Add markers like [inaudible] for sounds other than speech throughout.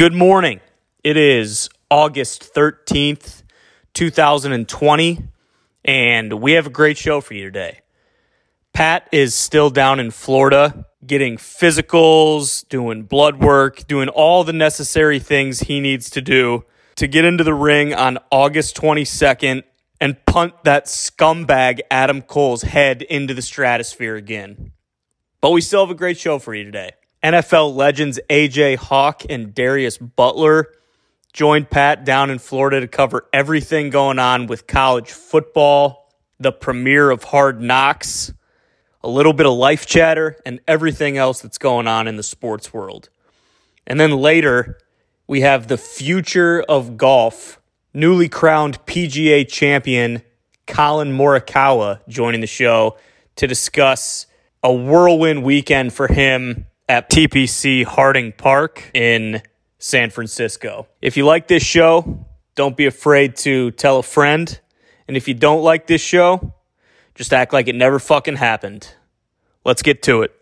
Good morning. It is August 13th, 2020, and we have a great show for you today. Pat is still down in Florida getting physicals, doing blood work, doing all the necessary things he needs to do to get into the ring on August 22nd and punt that scumbag Adam Cole's head into the stratosphere again. But we still have a great show for you today. NFL legends AJ Hawk and Darius Butler joined Pat down in Florida to cover everything going on with college football, the premiere of Hard Knocks, a little bit of life chatter, and everything else that's going on in the sports world. And then later, we have the future of golf, newly crowned PGA champion Collin Morikawa joining the show to discuss a whirlwind weekend for him at TPC Harding Park in San Francisco. If you like this show, don't be afraid to tell a friend. And if you don't like this show, just act like it never fucking happened. Let's get to it.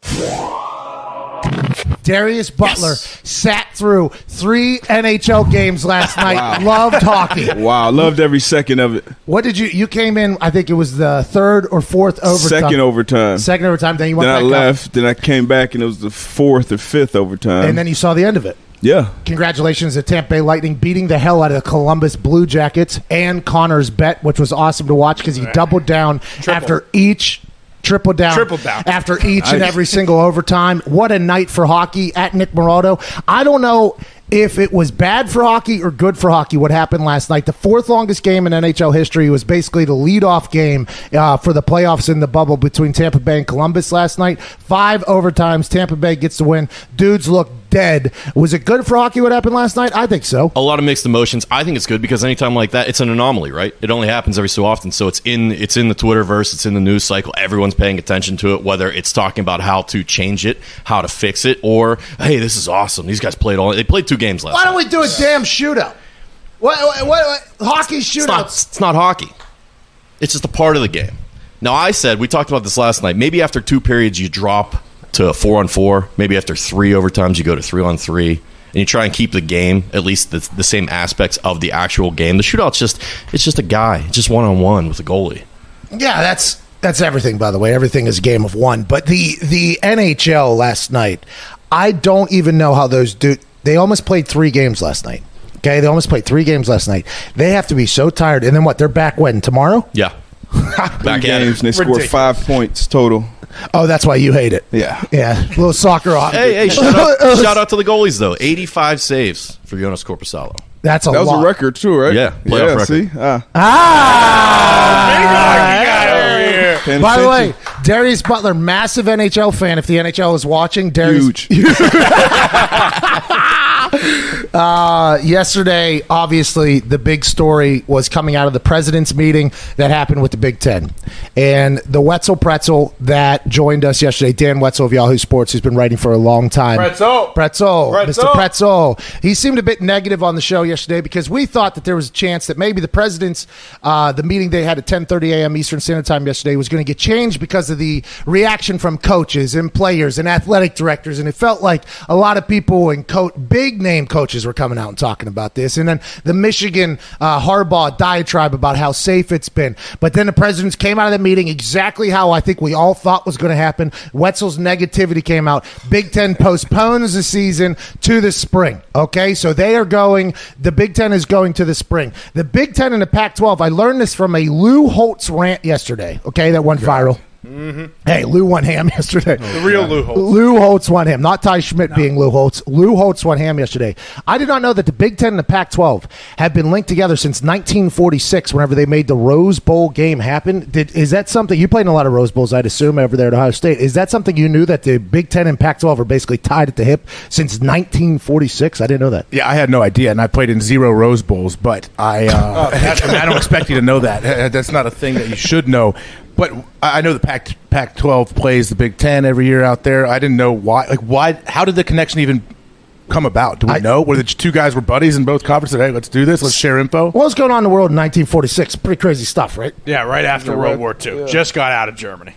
Darius Butler sat through three NHL games last [laughs] night. Loved hockey. [laughs] Wow, loved every second of it. What did you? You came in. I think it was the third or fourth overtime. Second overtime. Second overtime. Then you went Then I back up, left. Then I came back, and it was the fourth or fifth overtime. and then you saw the end of it. yeah, Congratulations to Tampa Bay Lightning beating the hell out of the Columbus Blue Jackets and Connor's bet, which was awesome to watch because he doubled down after each. Triple down, Triple down. after each and every single overtime. What a night for hockey at Nick Morado. I don't know if it was bad for hockey or good for hockey. What happened last night? The fourth longest game in NHL history was basically the leadoff game uh, for the playoffs in the bubble between Tampa Bay and Columbus last night. Five overtimes. Tampa Bay gets the win. Dudes look dead. Was it good for hockey? What happened last night? I think so. a lot of mixed emotions. I think it's good because anytime like that, it's an anomaly, right? It only happens every so often. So it's in it's in the Twitterverse, it's in the news cycle. Everyone's paying attention to it, whether it's talking about how to change it, how to fix it, or hey, this is awesome. These guys played all. They played two games last. Why don't night. we do a damn shootout? What? What? what, what hockey It's not, it's not hockey. It's just a part of the game. Now, I said we talked about this last night. Maybe after two periods, you drop to a four on four. Maybe after three overtimes, you go to three on three, and you try and keep the game at least the, the same aspects of the actual game. The shootout's just it's just a guy, it's just one on one with a goalie. Yeah, that's that's everything. By the way, everything is a game of one. But the the NHL last night, I don't even know how those do. They almost played three games last night. Okay, they almost played three games last night. They have to be so tired. And then what? They're back when tomorrow? Yeah, [laughs] back three at games, it. and they scored Ridiculous. five points total. Oh, that's why you hate it. Yeah. yeah. little soccer. hockey. Hey, hey! Shout out, [laughs] shout out to the goalies though. Eighty-five saves for Joonas Korpisalo. that's a That was lot. a record too, right? Yeah, playoff yeah. record. See, ah, Ah! Paying By the way, attention. Darius Butler, massive NHL fan. If the NHL is watching, Darius huge. [laughs] Uh, yesterday, obviously, the big story was coming out of the president's meeting that happened with the Big Ten. And the Wetzel Pretzel that joined us yesterday, Dan Wetzel of Yahoo Sports, who's been writing for a long time. Pretzel. Pretzel. Pretzel. Mr. Pretzel. He seemed a bit negative on the show yesterday because we thought that there was a chance that maybe the president's, uh, the meeting they had at 10.30 a.m. Eastern Standard Time yesterday was going to get changed because of the reaction from coaches and players and athletic directors. And it felt like a lot of people and co- big name coaches were coming out and talking about this. And then the Michigan uh, Harbaugh diatribe about how safe it's been. But then the presidents came out of the meeting exactly how I think we all thought was going to happen. Wetzel's negativity came out. Big Ten postpones the season to the spring. Okay, so they are going. The Big Ten is going to the spring. The Big Ten and the Pac-12. I learned this from a Lou Holtz rant yesterday. Okay, that went viral. Hey, Lou won ham [laughs] yesterday. The real Lou Holtz. Lou Holtz won ham, not Ty Schmidt being Lou Holtz. Lou Holtz won ham yesterday. I did not know that the Big Ten and the Pac 12 have been linked together since 1946, whenever they made the Rose Bowl game happen. Did, is that something you played in a lot of Rose Bowls, I'd assume, over there at Ohio State? Is that something you knew that the Big Ten and Pac 12 are basically tied at the hip since 1946? I didn't know that. Yeah, I had no idea, and I played in zero Rose Bowls, but I, uh, [laughs] [laughs] I, mean, I don't expect you to know that. That's not a thing that you should know. But I I know the Pac Pac twelve plays the Big Ten every year out there. I didn't know why. Like, why? How did the connection even come about? Do we I- know? Were the two guys were buddies in both conferences? Hey, let's do this. Let's share info. What was going on in the world in 1946? Pretty crazy stuff, right? Yeah, right after World War II. Just got out of Germany.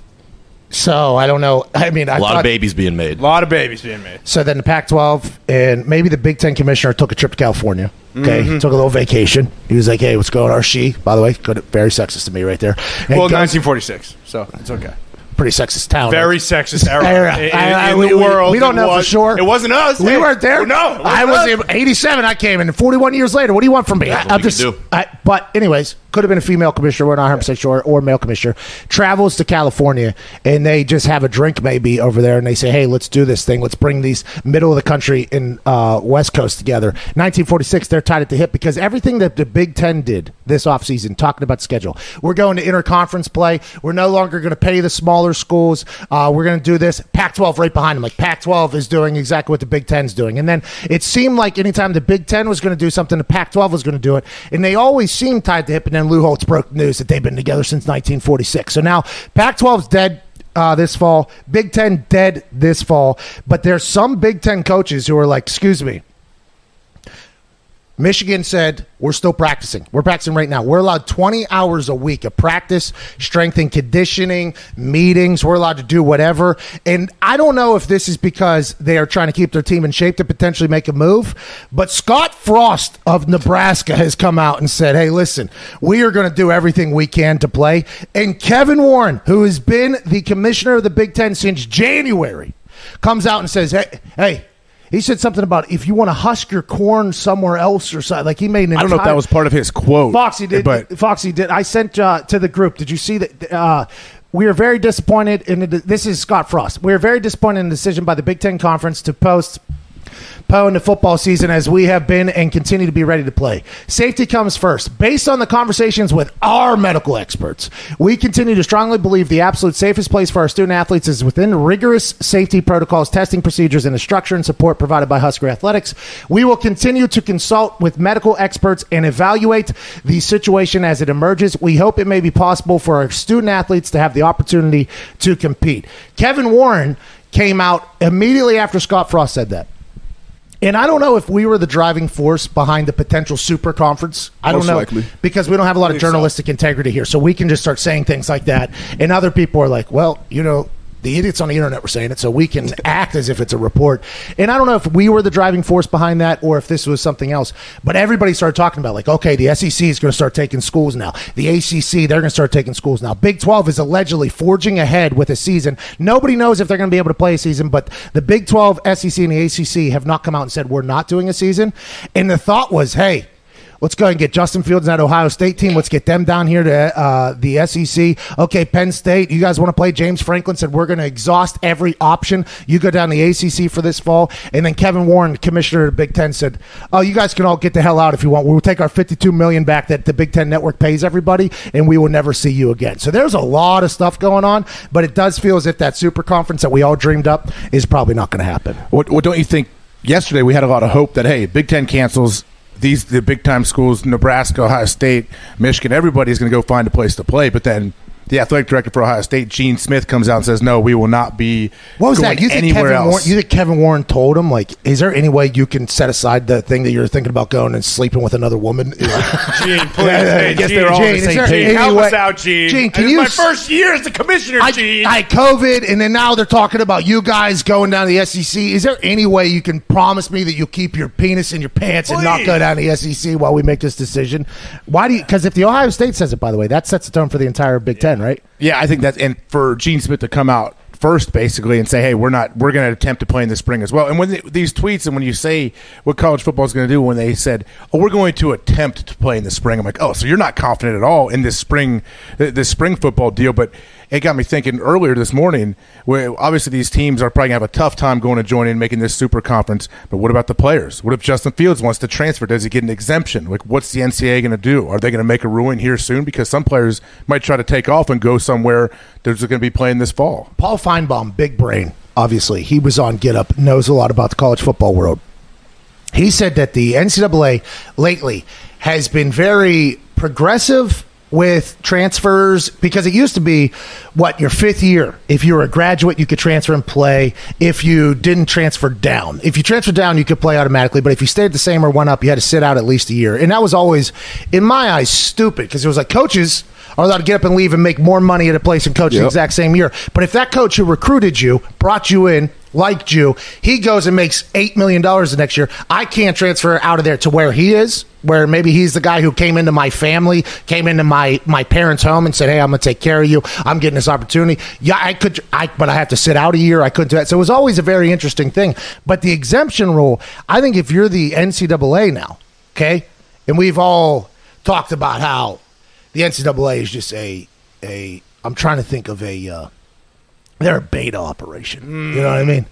So I don't know. [laughs] I mean, I A lot thought, of babies being made. A lot of babies being made. So then the Pac-12 and maybe the Big Ten commissioner took a trip to California. Okay, Mm-hmm. took a little vacation. He was like, "Hey, what's going on?" Or she, by the way, good, very sexist to me right there. And Well, go- 1946, so it's okay. pretty sexist town. Very sexist era Era. in, in- I- I- in we- the world. we don't It know for sure. It wasn't us. We Hey, weren't there. No, it I wasn't us. in '87. I came in, 41 years later, what do you want from me? I, I'm just. do. I, but anyways, could have been a female commissioner. We're not 100 percent sure, or male commissioner travels to California, and they just have a drink maybe over there, and they say, "Hey, let's do this thing. Let's bring these middle of the country and uh, West Coast together." 1946, they're tied at the hip because everything that the Big Ten did this offseason, talking about schedule, we're going to interconference play. We're no longer going to pay the smaller schools. Uh, we're going to do this. Pac-12 right behind them. Like Pac-12 is doing exactly what the Big Ten's doing, and then it seemed like anytime the Big Ten was going to do something, the Pac-12 was going to do it, and they always seemed tied to hip. And then Lou Holtz broke news that they've been together since 1946. So now Pac-12's dead uh, this fall. Big Ten dead this fall. But there's some Big Ten coaches who are like, excuse me. Michigan said, we're still practicing. We're practicing right now. We're allowed 20 hours a week of practice, strength and conditioning, meetings. We're allowed to do whatever. And I don't know if this is because they are trying to keep their team in shape to potentially make a move, but Scott Frost of Nebraska has come out and said, hey, listen, we are going to do everything we can to play. And Kevin Warren, who has been the commissioner of the Big Ten since January, comes out and says, hey, hey, he said something about if you want to husk your corn somewhere else or something. Like he made an I don't know if that was part of his quote. Foxy did. but Foxy did. I sent uh, to the group. Did you see that? Uh, we are very disappointed in the, this is Scott Frost. We are very disappointed in the decision by the Big Ten Conference to post In the football season as we have been and continue to be ready to play. Safety comes first. Based on the conversations with our medical experts, we continue to strongly believe the absolute safest place for our student athletes is within rigorous safety protocols, testing procedures, and the structure and support provided by Husker Athletics. We will continue to consult with medical experts and evaluate the situation as it emerges. We hope it may be possible for our student athletes to have the opportunity to compete. Kevin Warren came out immediately after Scott Frost said that. And I don't know if we were the driving force behind the potential super conference. I Most don't know likely. because we don't have a lot of Believe so. journalistic integrity here, so we can just start saying things like that, and other people are like, "Well, you know." The idiots on the internet were saying it, so we can act as if it's a report. And I don't know if we were the driving force behind that or if this was something else. But everybody started talking about, like, okay, the SEC is going to start taking schools now. The ACC, they're going to start taking schools now. Big 12 is allegedly forging ahead with a season. Nobody knows if they're going to be able to play a season, but the Big 12, SEC, and the ACC have not come out and said, we're not doing a season. And the thought was, hey, Let's go and get Justin Fields and that Ohio State team. Let's get them down here to uh, the SEC. Okay, Penn State, you guys want to play? James Franklin said we're going to exhaust every option. You go down the ACC for this fall, and then Kevin Warren, commissioner of the Big Ten, said, "Oh, you guys can all get the hell out if you want. We'll take our 52 million back that the Big Ten network pays everybody, and we will never see you again." So there's a lot of stuff going on, but it does feel as if that super conference that we all dreamed up is probably not going to happen. What, what don't you think? Yesterday we had a lot of hope that hey, Big Ten cancels these the big time schools, Nebraska, Ohio State, Michigan. Everybody's going to go find a place to play, but then. The athletic director for Ohio State, Gene Smith, comes out and says, "No, we will not be What was going that? You think anywhere Kevin else." Warren? You think Kevin Warren told him like, is there any way you can set aside the thing that you're thinking about going and sleeping with another woman? [laughs] Gene, please, Yeah, yeah, hey, I guess Gene, they're all on the same Gene, page. help Anyway- us out, Gene. Gene, can you my s- first year as the commissioner, I, Gene. I COVID, and then now they're talking about you guys going down to the SEC. Is there any way you can promise me that you'll keep your penis in your pants and not go down to the SEC while we make this decision? Why do you? Because if the Ohio State says it, by the way, that sets the tone for the entire Big Ten, right? Yeah, I think that's and for Gene Smith to come out first, basically, and say, "Hey, we're not. We're going to attempt to play in the spring as well." And when the, these tweets and when you say what college football is going to do, when they said, "Oh, we're going to attempt to play in the spring," I'm like, "Oh, so you're not confident at all in this spring, this spring football deal?" But it got me thinking earlier this morning. Where obviously these teams are probably going to have a tough time going to join in making this super conference. But what about the players? What if Justin Fields wants to transfer? Does he get an exemption? Like, what's the NCAA going to do? Are they going to make a ruling here soon? Because some players might try to take off and go somewhere they're going to be playing this fall. Paul Finebaum, big brain, obviously. He was on Get Up, knows a lot about the college football world. He said that the NCAA lately has been very progressive with transfers because it used to be what your fifth year. If you were a graduate, you could transfer and play. If you didn't transfer down, if you transferred down, you could play automatically. But if you stayed the same or went up, you had to sit out at least a year. And that was always, in my eyes, stupid because it was like coaches are allowed to get up and leave and make more money at a place and coach the exact same year. But if that coach who recruited you, brought you in, liked you, he goes and makes $8 million the next year, I can't transfer out of there to where he is, where maybe he's the guy who came into my family, came into my, my parents' home and said, hey, I'm going to take care of you. I'm getting this opportunity. Yeah, I could, I, but I have to sit out a year. I couldn't do that. So it was always a very interesting thing. But the exemption rule, I think if you're the NCAA now, okay, and we've all talked about how the NCAA is just a a. I'm trying to think of a. Uh, they're a beta operation. You know what I mean?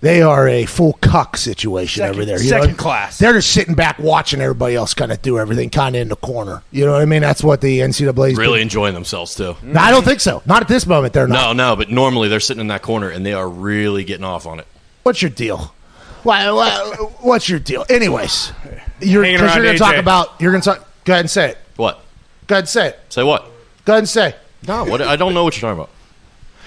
They are a full cuck situation Second- over there. You know? second class. They're just sitting back watching everybody else kind of do everything, kind of in the corner. You know what I mean? That's what the NCAA is. Really enjoying themselves too. No, I don't think so. Not at this moment. They're not. No, no, but normally they're sitting in that corner and they are really getting off on it. What's your deal? Why, why, what's your deal? Anyways, you're because you're going to talk about. You're going to talk. Go ahead and say it. What? Go ahead and say it. Say what? Go ahead and say. No, what? I don't know what you're talking about.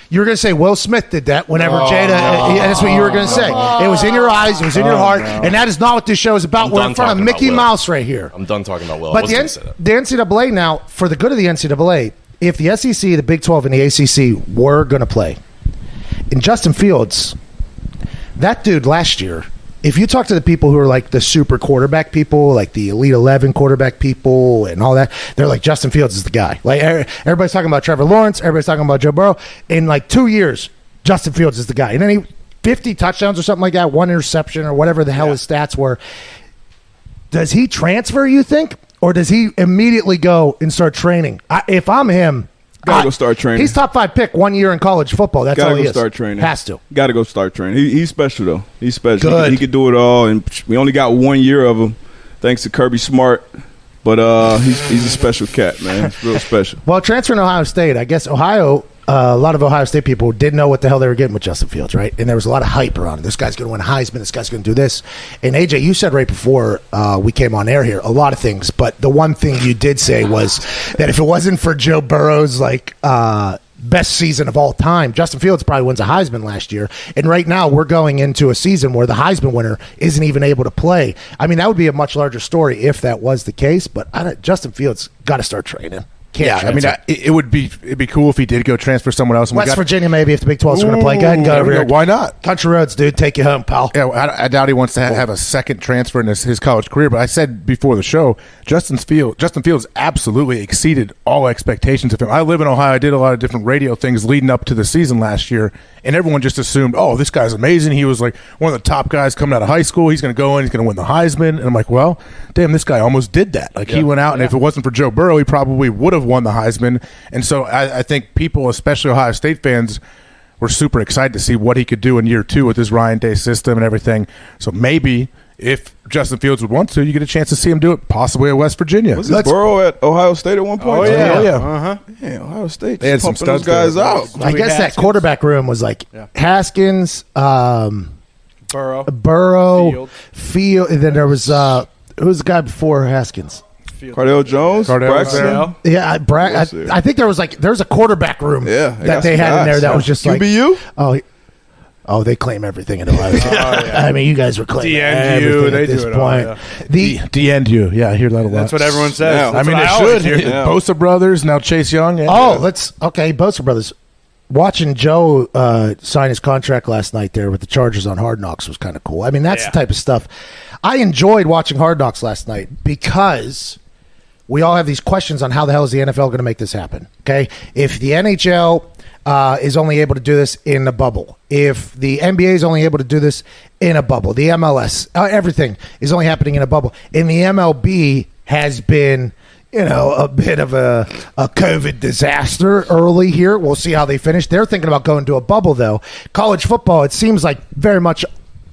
You were going to say Will Smith did that whenever Jada. uh, yeah, that's what you were going to say. It was in your eyes, it was in your heart, and that is not what this show is about. I'm We're in front of Mickey Mouse right here. I'm done talking about Will. But the, N- the NCAA now, for the good of the NCAA, if the SEC, the Big 12, and the ACC were going to play, in Justin Fields, that dude last year, if you talk to the people who are like the super quarterback people, like the Elite 11 quarterback people and all that, they're like, Justin Fields is the guy. Like, er- everybody's talking about Trevor Lawrence, everybody's talking about Joe Burrow. In like two years, Justin Fields is the guy. And then he, 50 touchdowns or something like that, one interception or whatever the hell his stats were does he transfer? You think, or does he immediately go and start training? I, if I'm him, Gotta go start training. He's top five pick one year in college football. That's all Gotta he go is. start training. Has to. Got to go start training. He, he's special though. He's special. He Good. He, could do it all, and psh, we only got one year of him, thanks to Kirby Smart. But uh, he's, he's a special cat, man. He's real special. Well, transferring to Ohio State, I guess Ohio. Uh, a lot of Ohio State people didn't know what the hell they were getting with Justin Fields, right? And there was a lot of hype around it. This guy's going to win Heisman. This guy's going to do this. And AJ, you said right before uh, we came on air here a lot of things, but the one thing you did say was that if it wasn't for Joe Burrow's like uh, best season of all time, Justin Fields probably wins a Heisman last year. And right now we're going into a season where the Heisman winner isn't even able to play. I mean, that would be a much larger story if that was the case. But Justin Fields got to start training. Can't Yeah, I mean. I, it would be it'd be cool if he did go transfer someone else. and we West got- Virginia, maybe if the Big 12 is going to play. Go ahead and go over here. Why not? Country roads, dude. Take you home, pal. Yeah, I, I doubt he wants to ha- have a second transfer in his, his college career. But I said before the show, Justin Field, Justin Fields absolutely exceeded all expectations of him. I live in Ohio. I did a lot of different radio things leading up to the season last year, and everyone just assumed, oh, this guy's amazing. He was like one of the top guys coming out of high school. He's going to go in. He's going to win the Heisman. And I'm like, well, damn, this guy almost did that. Like he went out, and if it wasn't for Joe Burrow, he probably would have won the Heisman. And so I, I think people, especially Ohio State fans we're super excited to see what he could do in year two with his Ryan Day system and everything. So maybe if Justin Fields would want to, you get a chance to see him do it, possibly at West Virginia. Was it Burrow at Ohio State at one point? Oh, yeah. Oh, yeah. Yeah, Ohio State. They had just some pumping those studs guys there. out. I guess that quarterback room was like Haskins, um, Burrow. Burrow, Field. Field. and then there was uh, who was the guy before Haskins? Cardale Jones, Cardale Braxton. Cardale. Yeah, I, Bra- I. I think there was like there was a quarterback room Yeah, they that they some had in there that was just like QBU? oh. he- Oh, they claim everything in [laughs] Ohio State. I mean, you guys were claiming DNU, everything they at do this it all, point. yeah. The D and you, yeah, I hear that a lot. That's what everyone says. Yeah. I mean, what they should. hear. Yeah. Bosa brothers now Chase Young. Yeah. Oh, let's okay. Bosa brothers. Watching Joe uh, sign his contract last night there with the Chargers on Hard Knocks was kind of cool. I mean, that's Yeah. the type of stuff I enjoyed watching Hard Knocks last night because we all have these questions on how the hell is the NFL going to make this happen. Okay, if the NHL uh, is only able to do this in a bubble, if the NBA is only able to do this in a bubble, the MLS, uh, everything is only happening in a bubble, and the MLB has been you know, a bit of a, a COVID disaster early here. We'll see how they finish. They're thinking about going to a bubble, though. College football, it seems like very much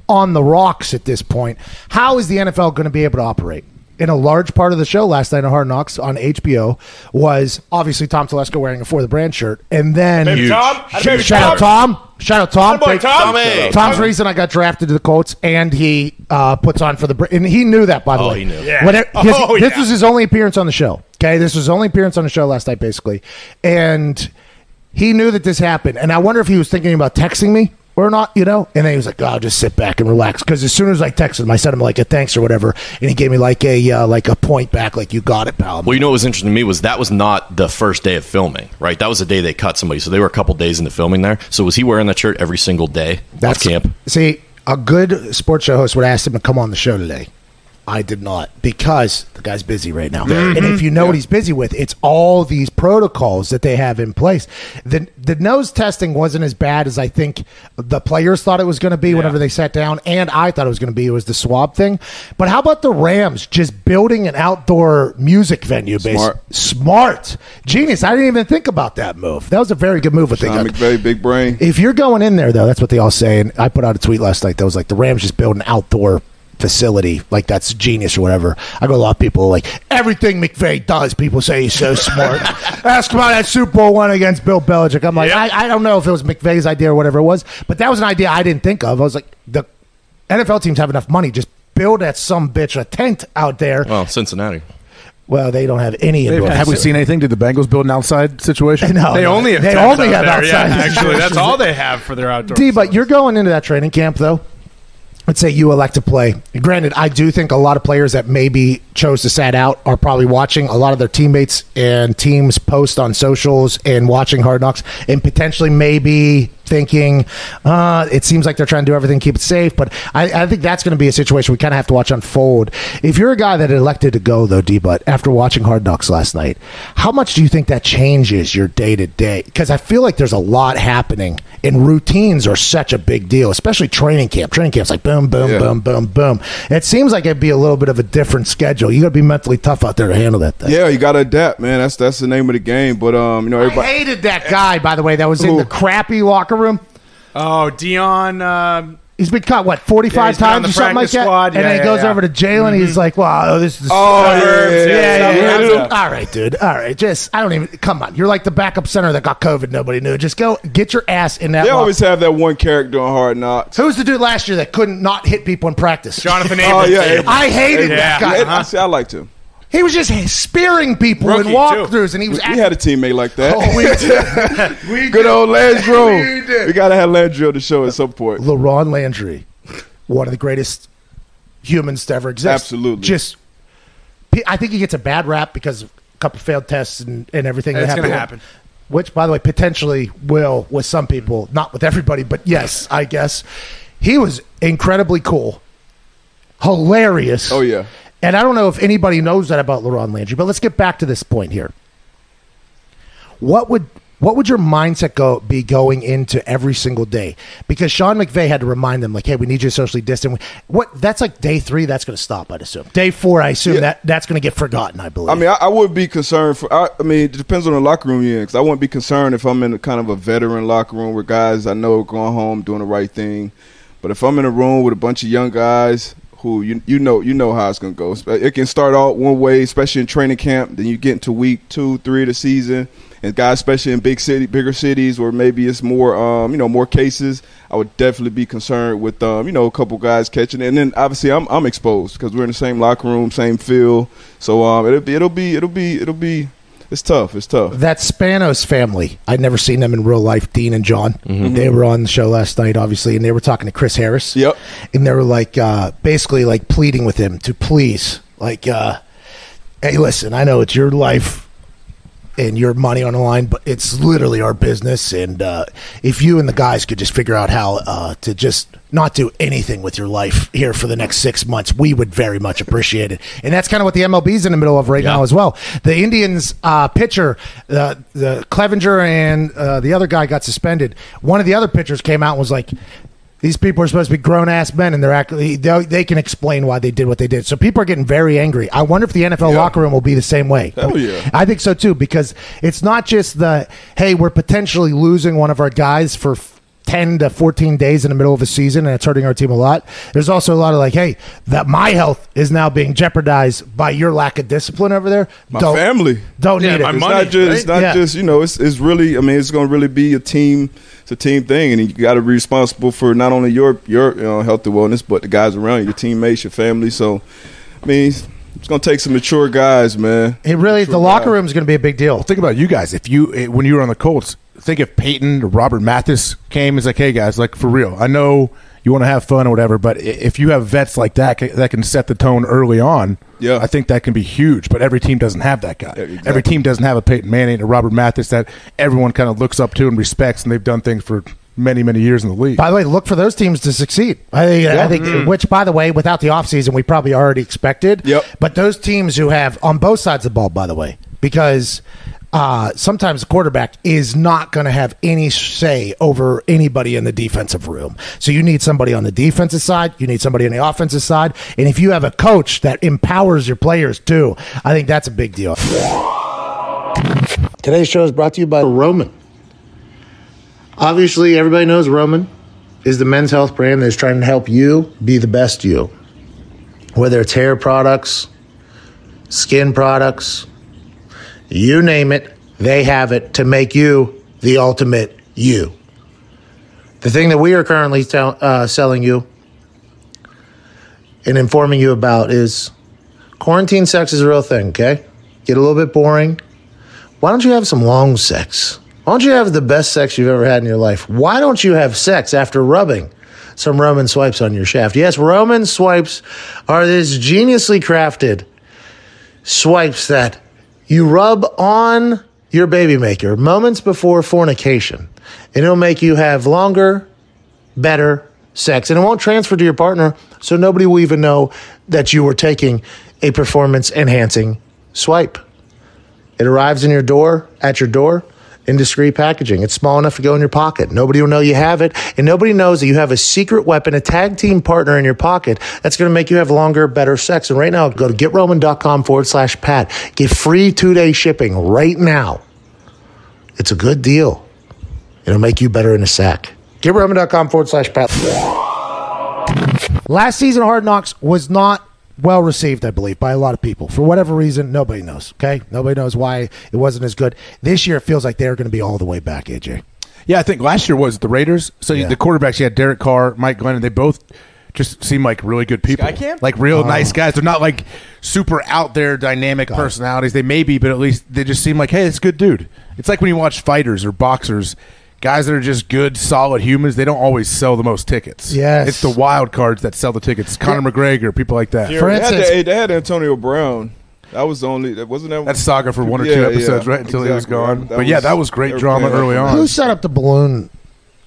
on the rocks at this point. How is the NFL going to be able to operate? In a large part of the show last night on Hard Knocks on HBO was obviously Tom Telesco wearing a For the Brand shirt. And then. Baby Tom? Had a baby Shout out Tom. Shout out Tom. Attaboy, Great- Tom. Tommy. Tom's reason I got drafted to the Colts, and he uh, puts on for the Br- and he knew that by the Oh, way. he knew. Yeah. Whenever- [laughs] his- Oh, this yeah. was his only appearance on the show. Okay, this was his only appearance on the show last night, basically, and he knew that this happened. And I wonder if he was thinking about texting me or not, you know. And then he was like, "Oh, "I'll just sit back and relax." Because as soon as I texted him, I sent him like a thanks or whatever, and he gave me like a uh, like a point back, like "You got it, pal." Well, you know what was interesting to me was that was not the first day of filming, right? That was the day they cut somebody, so they were a couple days into filming there. So was he wearing that shirt every single day That's off camp? See, a good sports show host would ask him to come on the show today. I did not because the guy's busy right now. And if you know what he's busy with, it's all these protocols that they have in place. The the nose testing wasn't as bad as I think the players thought it was going to be whenever they sat down, and I thought it was going to be. It was the swab thing. But how about the Rams just building an outdoor music venue? Based Smart. smart, genius. I didn't even think about that move. That was a very good move. Sean got. McVay, big brain. If you're going in there, though, that's what they all say. And I put out a tweet last night that was like the Rams just build an outdoor facility, like that's genius or whatever. I go a lot of people like everything McVay does. People say he's so smart. [laughs] Ask about that Super Bowl one against Bill Belichick. I'm like, I, I don't know if it was McVay's idea or whatever it was, but that was an idea I didn't think of. I was like, the NFL teams have enough money, just build that some bitch a tent out there. Well, Cincinnati. Well, they don't have any. indoor Have we seen anything? Did the Bengals build an outside situation? No, They no. only have they only out have there, yeah, outside. actually, that's all they have for their outdoor. D, but you're going into that training camp though. Let's say you elect to play. Granted, I do think a lot of players that maybe chose to sat out are probably watching a lot of their teammates and teams post on socials and watching Hard Knocks and potentially maybe thinking uh, it seems like they're trying to do everything keep it safe. But I, I think that's going to be a situation we kind of have to watch unfold. If you're a guy that elected to go though, D, but after watching Hard Knocks last night, how much do you think that changes your day to day? Because I feel like there's a lot happening, and routines are such a big deal, especially training camp. Training camp's like boom, boom, Yeah. boom, boom, boom. It seems like it'd be a little bit of a different schedule. You got to be mentally tough out there to handle that thing. Yeah, you got to adapt, man. That's that's the name of the game. But um, you know, everybody I hated that guy, by the way, that was in the crappy locker room. oh, Dion. Um, He's been cut what forty five Yeah, five he's been on times or something like practice that, squad. and Yeah, then he goes yeah. over to jail and he's like, "Wow, this is Oh, yeah, yeah, yeah, yeah, yeah, yeah, yeah. yeah. All right, dude. All right, just I don't even come on. You're like the backup center that got COVID. Nobody knew. Just go get your ass in that. They locker- always have that one character on Hard Knocks. Who's the dude last year that couldn't not hit people in practice? Jonathan Oh yeah, Abrams. I hated Yeah. that guy. Yeah, I, see, I liked him. He was just spearing people Rookie, in too. walkthroughs, and he was. We had a teammate like that. Oh, we [laughs] did. we Good did. old Landry. We did. We gotta have Landry on the show at some point. LaRon Landry, one of the greatest humans to ever exist. Absolutely. Just, I think he gets a bad rap because of a couple failed tests and, and everything. that It's gonna happened. happen. Which, by the way, potentially will with some people, not with everybody, but yes, I guess. He was incredibly cool, hilarious. Oh yeah. And I don't know if anybody knows that about LaRon Landry, but let's get back to this point here. What would what would your mindset go be going into every single day? Because Sean McVay had to remind them, like, hey, we need you to socially distant. What that's like day three, that's going to stop. I'd assume day four, I assume Yeah. that that's going to get forgotten. I believe. I mean, I, I would be concerned for. I, I mean, it depends on the locker room you're in. Because I wouldn't be concerned if I'm in a kind of a veteran locker room where guys I know are going home doing the right thing. But if I'm in a room with a bunch of young guys you you know you know how it's to go. It can start out one way, especially in training camp. Then you get into week two, three of the season, and guys, especially in big city, bigger cities where maybe it's more, um, you know, more cases. I would definitely be concerned with, um, you know, a couple guys catching it. And then obviously I'm I'm exposed because we're in the same locker room, same field. So um, it'll be it'll be it'll be it'll be it's tough. It's tough. that Spanos family. I'd never seen them in real life. Dean and John. They were on the show last night, obviously, and they were talking to Chris Harris. Yep. And they were like, uh, basically, like pleading with him to please, like, uh, hey, listen, I know it's your life and your money on the line, but it's literally our business. And uh, if you and the guys could just figure out how uh, to just not do anything with your life here for the next six months, we would very much appreciate it. And that's kind of what the MLB's in the middle of right now as well. The Indians uh, pitcher, uh, the Clevinger and uh, the other guy got suspended. One of the other pitchers came out and was like, these people are supposed to be grown ass men, and they're actually they, they can explain why they did what they did. So people are getting very angry. I wonder if the NFL Yeah. locker room will be the same way. Hell yeah. I think so too because it's not just the hey, we're potentially losing one of our guys for. 10 to 14 days in the middle of a season and it's hurting our team a lot. There's also a lot of like, hey, that my health is now being jeopardized by your lack of discipline over there. My family. Don't Yeah, need my it. It's money, not just it's not Yeah. just you know it's it's really I mean it's going to really be a team it's a team thing and you got to be responsible for not only your your you know, health and wellness but the guys around you, your teammates, your family. So I mean It's gonna take some mature guys, man. It really, the Mature locker room is going to be a big deal. Think about you guys. If you when you were on the Colts, think if Peyton or Robert Mathis came as like, hey guys, like for real. I know you want to have fun or whatever, but if you have vets like that that can set the tone early on, Yeah. I think that can be huge. But every team doesn't have that guy. Yeah, exactly. Every team doesn't have a Peyton Manning or Robert Mathis that everyone kind of looks up to and respects, and they've done things for many many years in the league. By the way, look for those teams to succeed. I think, I think mm-hmm. which, by the way, without the offseason, we probably already expected. Yep. But those teams who have on both sides of the ball, by the way, because uh, sometimes the quarterback is not going to have any say over anybody in the defensive room. So you need somebody on the defensive side, you need somebody on the offensive side, and if you have a coach that empowers your players too, I think that's a big deal. Today's show is brought to you by Roman. Obviously, everybody knows Roman is the men's health brand that's trying to help you be the best you. Whether it's hair products, skin products, you name it, they have it to make you the ultimate you. The thing that we are currently tell, uh, selling you and informing you about is quarantine sex is a real thing, okay? Get a little bit boring. Why don't you have some long sex? Why don't you have the best sex you've ever had in your life? Why don't you have sex after rubbing some Roman swipes on your shaft? Yes, Roman swipes are this geniusly crafted swipes that you rub on your baby maker moments before fornication, and it'll make you have longer, better sex. And it won't transfer to your partner, so nobody will even know that you were taking a performance enhancing swipe. It arrives in your door, at your door, in discreet packaging. It's small enough to go in your pocket. Nobody will know you have it, and nobody knows that you have a secret weapon, a tag team partner in your pocket that's going to make you have longer, better sex. And right now, go to getroman.com forward slash Pat. Get free two day shipping right now. It's a good deal. It'll make you better in a sack. GetRoman.com forward slash Pat. Last season, Hard Knocks was not well received, I believe, by a lot of people. For whatever reason, nobody knows. Okay, nobody knows why it wasn't as good. This year, it feels like they're going to be all the way back. AJ, Yeah, I think last year was the Raiders. So Yeah. the quarterbacks, you had Derek Carr, Mike Glennon. They both just seem like really good people, Camp? like real oh. nice guys. They're not like super out there dynamic personalities. They may be, but at least they just seem like, hey, it's a good dude. It's like when you watch fighters or boxers. Guys that are just good, solid humans, they don't always sell the most tickets. Yes. It's the wild cards that sell the tickets. Conor McGregor, people like that. For they, had instance- they, they had Antonio Brown. That was the only. That wasn't that. That's saga for one or Yeah, two yeah, episodes, right? Until he was gone. That but yeah, that was great drama early on. who set up the balloon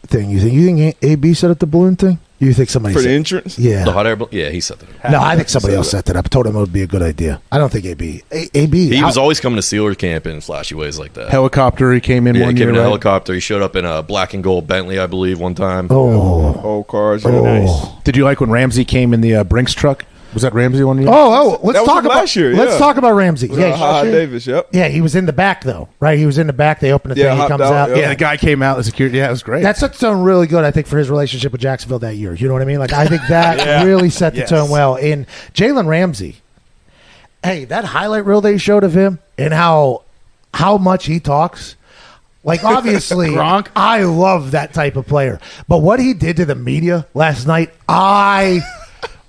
thing? You think you think AB set up the balloon thing? You think somebody for the set- entrance. Yeah. The hot air balloon? Yeah, he set that. Up. No, I think [laughs] somebody set else set that up. I told him it would be a good idea. I don't think AB. A- AB. He how- was always coming to Steelers camp in flashy ways like that. Helicopter, he came in yeah, he one came year. in a right? helicopter. He showed up in a black and gold Bentley, I believe, one time. Oh. Whole cars. Yeah. Did you like when Ramsey came in the uh, Brinks truck? Was that Ramsey one year? Oh, oh, let's That was talk from about last year, Let's yeah. talk about Ramsey. Yeah, Yeah, Ha Davis. Yep. yeah, he was in the back though, right? He was in the back. They opened the Yeah, thing. He hopped comes out, out. yeah. yeah, the guy came out. The security. Yeah, it was great. That set the tone really good, I think, for his relationship with Jacksonville that year. You know what I mean? Like, I think [laughs] that really set the Yes. tone well. And Jalen Ramsey, hey, that highlight reel they showed of him and how how much he talks. Like, [laughs] obviously, Gronk? I love that type of player. But what he did to the media last night, I,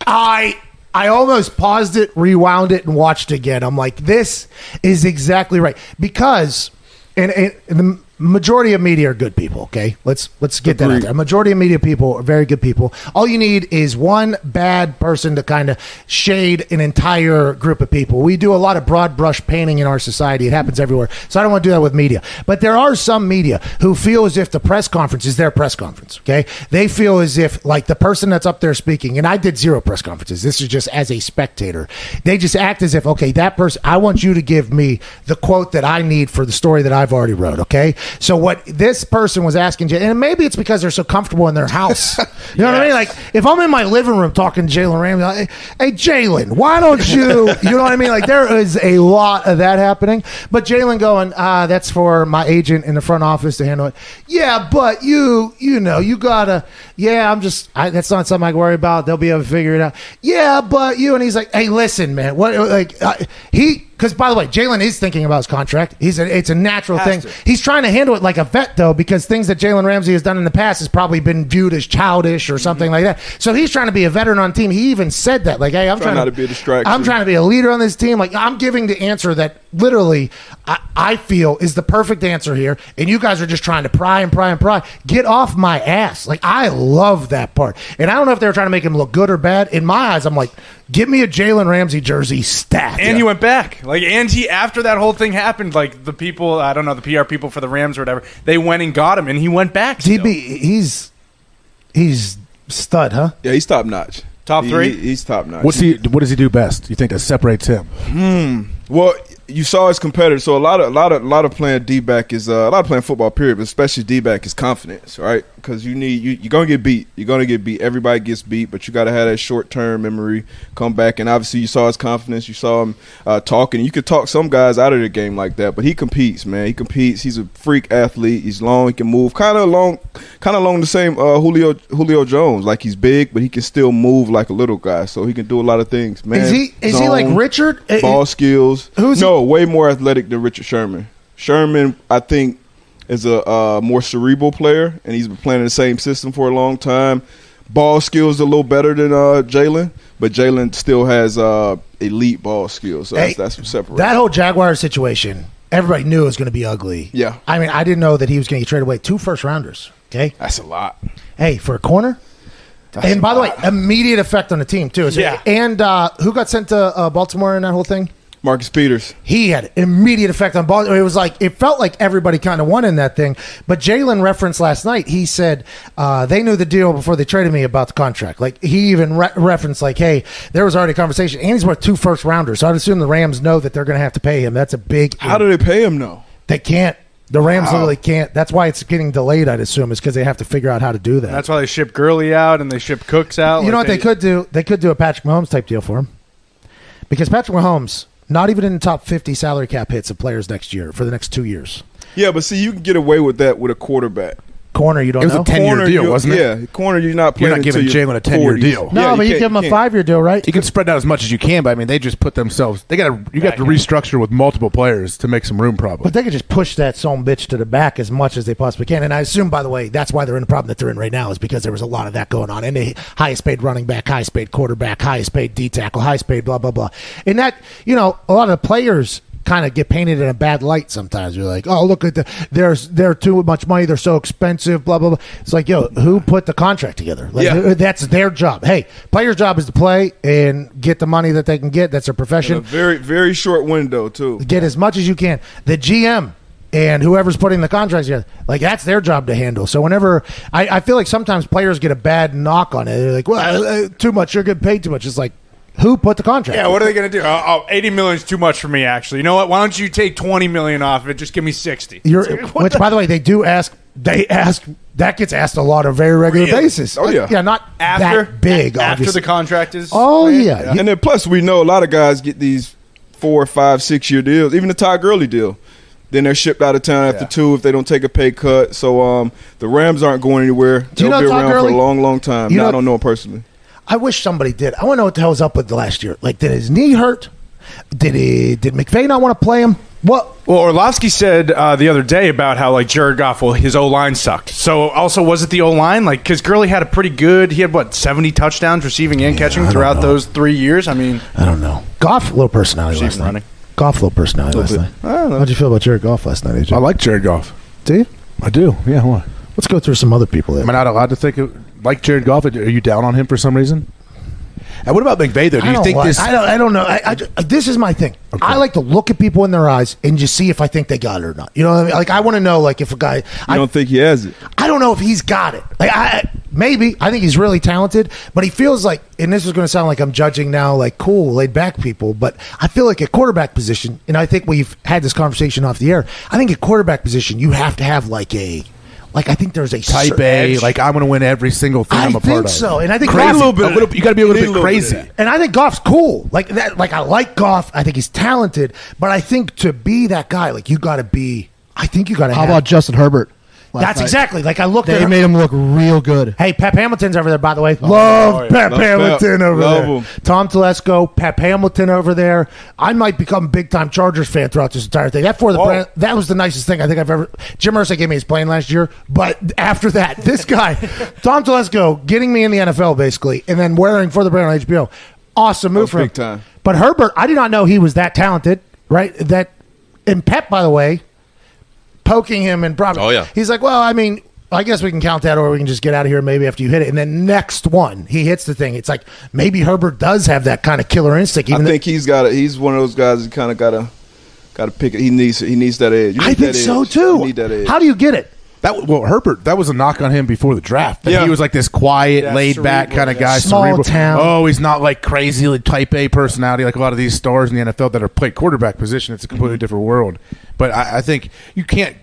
I. I almost paused it, rewound it, and watched again. I'm like, this is exactly right because, and, and the majority of media are good people. Okay, let's let's get that out there. A majority of media people are very good people. All you need is one bad person to kind of shade an entire group of people. We do a lot of broad brush painting in our society. It happens everywhere. So I don't want to do that with media. But there are some media who feel as if the press conference is their press conference. Okay, they feel as if like the person that's up there speaking. And I did zero press conferences. This is just as a spectator. They just act as if okay, that person. I want you to give me the quote that I need for the story that I've already wrote. Okay, so what this person was asking, and maybe it's because they're so comfortable in their house. [laughs] You know what I mean? Like if I'm in my living room talking to Jalen Ramsey, like, hey Jalen, why don't you? [laughs] You know what I mean? Like there is a lot of that happening. But Jalen going, ah, that's for my agent in the front office to handle it. Yeah, but you, you know, you gotta. Yeah, I'm just. I, that's not something I worry about. They'll be able to figure it out. Yeah, but you and he's like, hey, listen, man, what? Like uh, he Because by the way, Jalen is thinking about his contract. He's a, it's a natural thing. to. He's trying to handle it like a vet though, because things that Jalen Ramsey has done in the past has probably been viewed as childish or something like that. So he's trying to be a veteran on team. He even said that, like, "Hey, I'm Trying trying not to be a distraction. I'm trying to be a leader on this team. Like, I'm giving the answer that literally I, I feel is the perfect answer here, and you guys are just trying to pry and pry and pry. Get off my ass. Like, I love that part, and I don't know if they were trying to make him look good or bad. In my eyes, I'm like, give me a Jalen Ramsey jersey stat. And he went back. Like, and he after that whole thing happened, like the people, I don't know, the PR people for the Rams or whatever, they went and got him, and he went back. still. DB, he's he's stud, huh? Yeah, he's top notch. Top three? he- he's top notch. What's he? What does he do best? You think that separates him? Hmm. Well, you saw his competitor. So a lot of a lot of a lot of playing D back is uh, a lot of playing football. Period, but especially D back is confidence, right? Because you need you you're gonna get beat. You're gonna get beat. Everybody gets beat, but you got to have that short term memory. Come back, and obviously you saw his confidence. You saw him uh, talking. You could talk some guys out of the game like that, but he competes, man. He competes. He's a freak athlete. He's long. He can move. Kind of along, kind of along the same uh, Julio Julio Jones. Like he's big, but he can still move like a little guy. So he can do a lot of things, man. Is he is he like Richard? Ball skills. Who's no way more athletic than Richard Sherman. Sherman, I think, is a uh, more cerebral player, and he's been playing in the same system for a long time. Ball skills a little better than uh, Jalen, but Jalen still has uh, elite ball skills. So Hey, that's, that's what separates. That whole Jaguar situation, everybody knew it was going to be ugly. Yeah. I mean, I didn't know that he was going to get traded away. Two first rounders. Okay. that's a lot. Hey, for a corner. and by the way, immediate effect on the team too. So- Yeah. And uh, who got sent to uh, Baltimore in that whole thing? Marcus Peters. He had immediate effect on Baltimore. It was like it felt like everybody kind of won in that thing. But Jalen referenced last night. He said uh, they knew the deal before they traded me about the contract. Like he even re- referenced like, hey, there was already a conversation. And he's worth two first rounders. So I'd assume the Rams know that they're going to have to pay him. That's a big. How do they pay him though? They can't. The Rams literally can't. That's why it's getting delayed. I'd assume is because they have to figure out how to do that. That's why they ship Gurley out and they ship Cooks out. you know Like, what they, could do? They could do a Patrick Mahomes type deal for him, because Patrick Mahomes not even in the top fifty salary cap hits of players next year for the next two years. Yeah, but see, you can get away with that with a quarterback. Corner, you don't It was a 10 year deal, wasn't it? Yeah, corner. You're not You're not giving until Jalen a 10-year 40s. deal. no, Yeah, but you can't- give him a five year deal, right? You can spread out as much as you can, but I mean, they just put themselves. They got to. You got to restructure with multiple players to make some room. Probably. But they could just push that son bitch to the back as much as they possibly can. And I assume, by the way, that's why they're in the problem that they're in right now is because there was a lot of that going on. And the highest paid running back, highest paid quarterback, highest paid D tackle, highest paid blah, blah, blah. And that, you know, a lot of the players kind of get painted in a bad light sometimes. You're like, oh, look at the, there's, they're too much money. They're so expensive, blah, blah, blah. It's like, yo, who put the contract together? Like, Yeah. that's their job. Hey, player's job is to play and get the money that they can get. That's their profession very very short window too. get as much as you can. The GM and whoever's putting the contracts together, like that's their job to handle. So whenever I, I feel like sometimes players get a bad knock on it, they're like, "Well, uh, too much. You're getting paid too much." It's like, who put the contract? Yeah, what are they going to do? Oh, oh, 80 million is too much for me, actually. You know what? Why don't you take 20 million off of it? Just give me 60. You're, what which, the- by the way, they do ask. They ask that gets asked a lot on a very regular Really? basis. Oh, yeah. yeah, not after that big. after obviously. the contract is. Oh ran? yeah, And then plus we know a lot of guys get these four, five, six year deals. Even the Todd Gurley deal. Then they're shipped out of town after two if they don't take a pay cut. So um, the Rams aren't going anywhere. Do you They'll know be Todd around Gurley? for a long, long time. You No, know- I don't know him personally. I wish somebody did. I want to know what the hell was up with the last year. Like, did his knee hurt? Did he? Did McVay not want to play him? What? Well, Orlovsky said uh, the other day about how like Jared Goff, well, his O line sucked. So also was it the O line? Like because Gurley had a pretty good. He had what seventy touchdowns receiving and catching throughout know. those three years. I mean, I don't know. Goff, little personality last Receiving night. running. Goff, little personality last bit. night. I don't know. How'd you feel about Jared Goff last night, AJ? I like Jared Goff. Do you? I do. Yeah. Why? Let's go through some other people. There. Am I not allowed to think of, like Jared Goff? Are you down on him for some reason? And what about McVay though? Do I you don't think like- this? I don't. I don't know. I, I uh, this is my thing. I like to look at people in their eyes and just see if I think they got it or not. You know what I mean? Like I want to know, like if a guy. You I don't think he has it? I don't know if he's got it. Like I maybe I think he's really talented, but he feels like, and this is going to sound like I'm judging now, like cool, laid back people, but I feel like at quarterback position, and I think we've had this conversation off the air. I think at quarterback position, you have to have like a, like I think there's a Type A, edge. like I'm going to win every single thing I I'm a think part of. so, and I think crazy. A little bit. you got to be a little bit a little bit crazy. that. And I think Goff's cool. Like that. Like I like Goff. I think he's talented. But I think to be that guy, like you got to be. I think you got to. How have, about Justin Herbert? Last That's night. exactly like I looked at They at. made him look real good. Hey, Pep Hamilton's over there, by the way. Oh, Love Pep Love Hamilton Pep. over Love there. him. Tom Telesco, Pep Hamilton over there. I might become a big time Chargers fan throughout this entire thing. That for the brand, that was the nicest thing I think I've ever. Jim Irsay gave me his plane last year, but after that, [laughs] this guy, Tom Telesco, getting me in the NFL basically, and then wearing for the brand on HBO. Awesome move for him. big time. But Herbert, I did not know he was that talented. Right, that and Pep, by the way, poking him and probably. Oh, yeah. He's like, well, I mean, I guess we can count that, or we can just get out of here maybe after you hit it. And then next one, he hits the thing. It's like maybe Herbert does have that kind of killer instinct. I Even think he's got. A, He's one of those guys that kind of got to got to pick it. He needs. He needs that edge. You I think that so edge. too. You need that edge. How do you get it? That well, Herbert. That was a knock on him before the draft. That Yeah. he was like this quiet, Yeah, laid back cerebral, kind of yeah. guy. Small cerebral. town. Oh, he's not like crazy like type A personality like a lot of these stars in the NFL that are play quarterback position. It's a completely Mm-hmm. different world. But I, I think you can't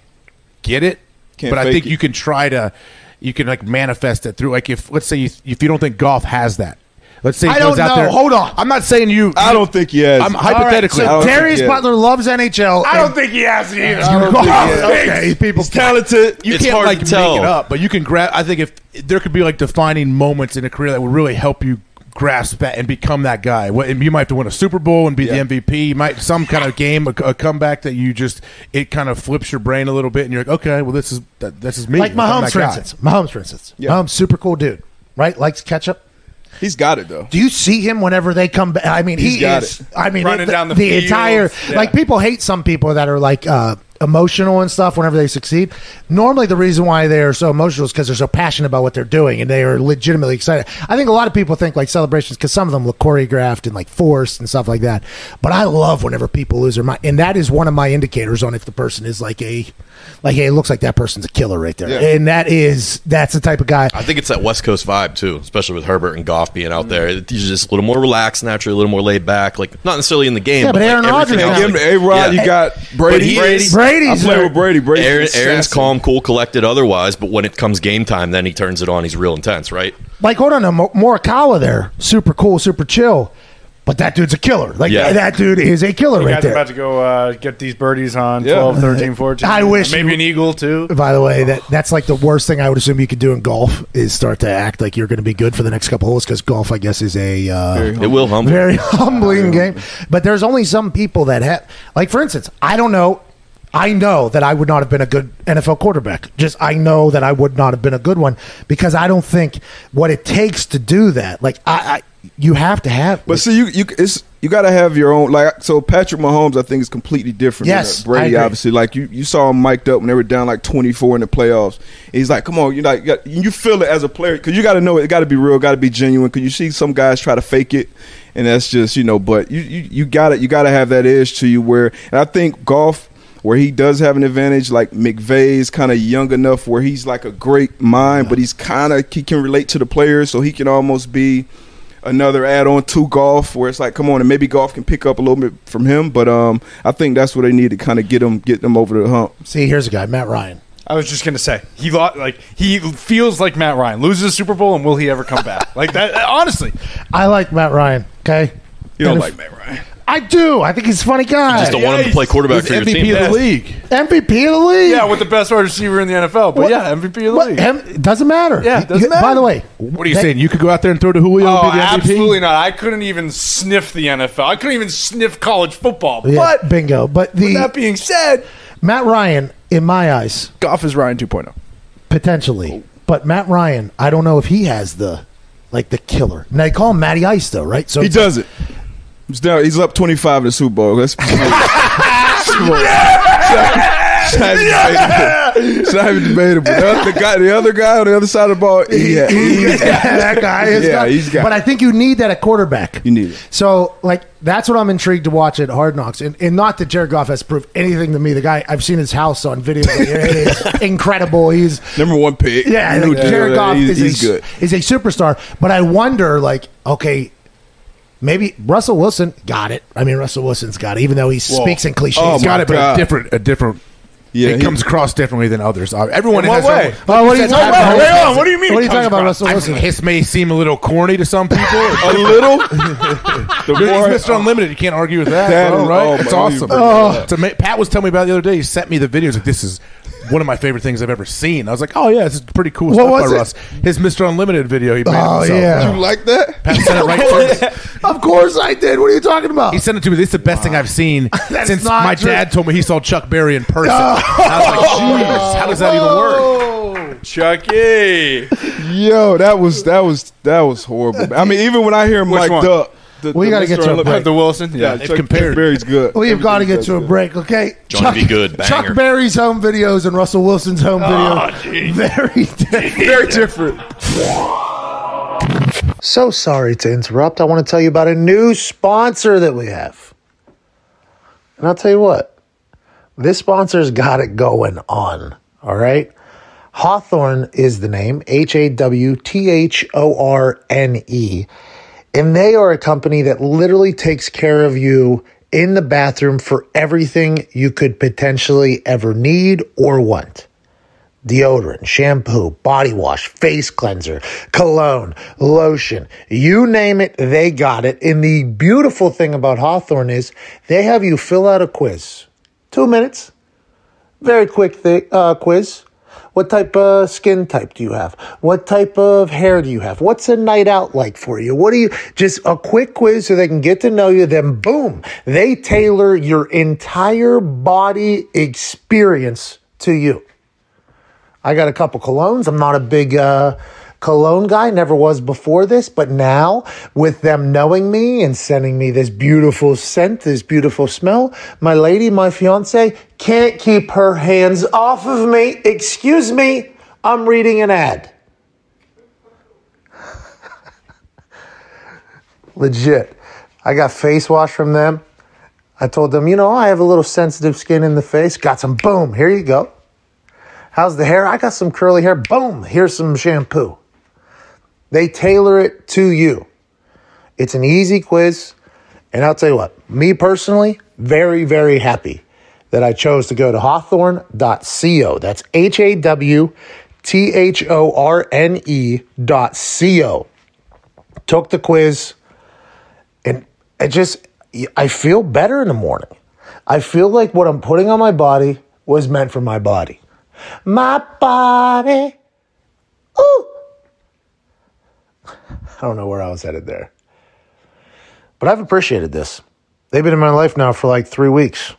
get it. Can't but I fake think it. you can try to. You can like manifest it through like if let's say you, if you don't think Goff has that. Let's say he I goes don't out know. there. Hold on. I'm not saying you. I don't think he has. I'm hypothetically. I so Darius he has. Butler loves NHL. I don't think he has it either. [laughs] I don't think he has okay, people. He's talented. you It's can't hard like to tell. make it up, but you can grab. I think if there could be like defining moments in a career that would really help you grasp that and become that guy. What- and You might have to win a Super Bowl and be Yeah. the MVP. You might some kind of game, a, a comeback that you just it kind of flips your brain a little bit, and you're like, okay, well this is that, this is me. like I'm Mahomes, that for guy. instance. Mahomes, for instance. Yeah. Mahomes, super cool dude, right? Likes ketchup. He's got it though. Do you see him whenever they come back? I mean, he He's got is. it. I mean, Running the, down the the field. entire Yeah. like people hate some people that are like uh, emotional and stuff whenever they succeed. Normally, the reason why they are so emotional is because they're so passionate about what they're doing and they are legitimately excited. I think a lot of people think like celebrations because some of them look choreographed and like forced and stuff like that. But I love whenever people lose their mind, and that is one of my indicators on if the person is like a like hey, it looks like that person's a killer right there, Yeah. and that is that's the type of guy. I think it's that West Coast vibe too, especially with Herbert and Goff being out there. He's just a little more relaxed, naturally, a little more laid back. Like not necessarily in the game. Yeah, but like, Aaron everything Rodgers else, now. Like- the A Rod. Yeah. You got Brady. Brady. is- Brady's I play there. with Brady. Brady. Aaron, Aaron's calm, cool, collected otherwise, but when it comes game time, then he turns it on. He's real intense, right? like hold on, no, Mo- Morikawa there, super cool, super chill, but that dude's a killer. Like Yeah. that dude is a killer You right guys there. about to go uh, get these birdies on Yeah. 12, 13, 14. I wish Maybe you- an eagle, too. By the way, that that's like the worst thing I would assume you could do in golf is start to act like you're going to be good for the next couple holes because golf, I guess, is a uh, Very [laughs] It will humble. very [laughs] humbling game. But there's only some people that have, like, for instance, I don't know. I know that I would not have been a good NFL quarterback. Just I know that I would not have been a good one because I don't think what it takes to do that. Like I, I you have to have. But see, you you it's you got to have your own like. So Patrick Mahomes, I think, is completely different. Yes, than uh, Brady. Obviously, like you, you saw him mic'd up when they were down like twenty four in the playoffs. And he's like, "Come on, you like you, got, you feel it as a player because you got to know it. It got to be real, got to be genuine. Because you see some guys try to fake it, and that's just you know. But you you, you got to you got to have that edge to you where. And I think golf. Where he does have an advantage, like McVay's kind of young enough where he's like a great mind, but he's kind of he can relate to the players, so he can almost be another add-on to golf where it's like come on and maybe golf can pick up a little bit from him but um i think that's what they need to kind of get them get them over the hump See, here's a guy, Matt Ryan. I was just gonna say he lo- like he feels like Matt Ryan loses a Super Bowl and will he ever come back? like that. Honestly, I like Matt Ryan. Okay, you don't And like if- Matt Ryan I do. I think he's a funny guy. Just don't want him to play quarterback for your MVP team. of the league. MVP of the league. yeah, with the best wide receiver in the NFL. But What- yeah, MVP of the What- league. him- it doesn't matter. Yeah, it doesn't By matter. the way, What are you that- saying? You could go out there and throw to Julio Oh, and be the oh, MVP? absolutely not! I couldn't even sniff the NFL. I couldn't even sniff college football. Yeah, But bingo. But with the that being said, Matt Ryan, in my eyes, golf is Ryan oh. 2.0. potentially. But Matt Ryan, I don't know if he has the like the killer. Now they call him Matty Ice though, right? So he it's- does it he's, down, he's up 25 in the super bowl that's It's not even debatable. It's not even debatable. The, other- guy, the other guy on the other side of the ball, he, yeah, that guy is Yeah, got- he's got But. I think you need that at quarterback. You need it. So, like, that's what I'm intrigued to watch at Hard Knocks. And, and not that Jared Goff has proved anything to me. The guy, I've seen his house on video. it is [laughs] incredible. He's number one pick. Yeah, like, deal. Jared Goff he's, is, he's a, good. is a superstar. But I wonder, like, okay, maybe Russell Wilson got it. I mean, Russell Wilson's got it, even though he speaks in cliches. Oh, He's got it, but a different, a different. Yeah, it he- comes across differently than others. Uh, everyone In what has way? own- Oh, what are you talking about? everyone on, what do you mean What are you talking about? Russell Wilson? his may seem a little corny to some people. [laughs] a little. [laughs] the He's more, Mr. Unlimited. You can't argue with that, That bro, right? oh, it's awesome. Oh. It's ama- Pat was telling me about it the other day. He sent me the videos. Like this is one of my favorite things I've ever seen. I was like, oh yeah, this is pretty cool What stuff was by it? Russ. His Mr. Unlimited video he made. Oh, himself. yeah. You like that? Pat sent it right [laughs] to me. of course I did. What are you talking about? He sent it to me. This is the best thing I've seen [laughs] That's since not my true. dad told me he saw Chuck Berry in person. I was like, [laughs] jeez, how does that even work? Chucky. Yo, that was that was that was horrible. I mean, even when I hear him Which mic'd one? up, the, We the gotta get to a break. the Wilson. Yeah, Yeah. They've Chuck, compared. Chuck Berry's good. We've got to get to a does break, okay? Johnny B. Good, banger. Chuck Berry's home videos and Russell Wilson's home ah, Oh, video. very different. Very different. So sorry to interrupt. I want to tell you about a new sponsor that we have. And I'll tell you what, this sponsor's got it going on. All right. Hawthorne is the name H A W T H O R N E. And they are a company that literally takes care of you in the bathroom for everything you could potentially ever need or want deodorant, shampoo, body wash, face cleanser, cologne, lotion, you name it, they got it. And the beautiful thing about Hawthorne is they have you fill out a quiz. Two minutes. Very quick thi- uh, quiz. What type of skin type do you have? What type of hair do you have? What's a night out like for you? What do you, just a quick quiz so they can get to know you. Then boom, they tailor your entire body experience to you. I got a couple colognes. I'm not a big uh, cologne guy, never was before this, but now with them knowing me and sending me this beautiful scent, this beautiful smell, my lady, my fiance, can't keep her hands off of me. Excuse me, I'm reading an ad. [laughs] Legit. I got face wash from them. I told them, you know, I have a little sensitive skin in the face. Got some, boom, here you go. How's the hair? I got some curly hair. Boom, here's some shampoo. They tailor it to you. It's an easy quiz. And I'll tell you what, me personally, very, very happy that I chose to go to hawthorne.co. That's H A W T H O R N E dot co. Took the quiz and it just, I feel better in the morning. I feel like what I'm putting on my body was meant for my body. My body. Ooh. I don't know where I was headed there. But I've appreciated this. They've been in my life now for like three weeks.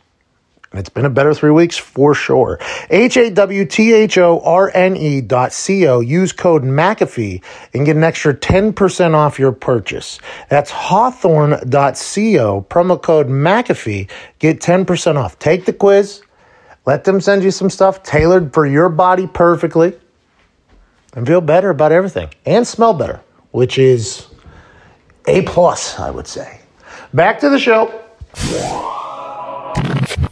And it's been a better three weeks for sure. H A W T H O R N E dot C O. Use code McAfee and get an extra 10% off your purchase. That's Hawthorne dot C O. Promo code McAfee. Get 10% off. Take the quiz. Let them send you some stuff tailored for your body perfectly and feel better about everything and smell better, which is a plus, I would say. Back to the show.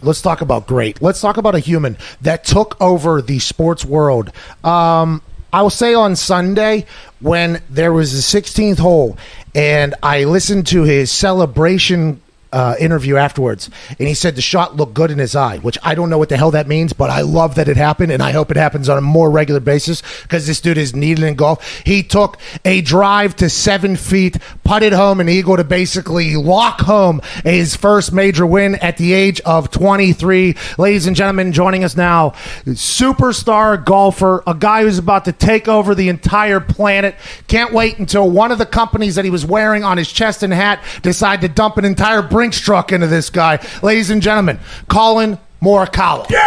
Let's talk about great. Let's talk about a human that took over the sports world. Um, I will say on Sunday when there was the 16th hole, and I listened to his celebration uh, interview afterwards, and he said the shot looked good in his eye, which I don't know what the hell that means, but I love that it happened, and I hope it happens on a more regular basis because this dude is needed in golf. He took a drive to seven feet, putted home an eagle to basically lock home his first major win at the age of 23. Ladies and gentlemen, joining us now, superstar golfer, a guy who's about to take over the entire planet. Can't wait until one of the companies that he was wearing on his chest and hat decide to dump an entire Brinks truck into this guy. Ladies and gentlemen, Collin Morikawa. That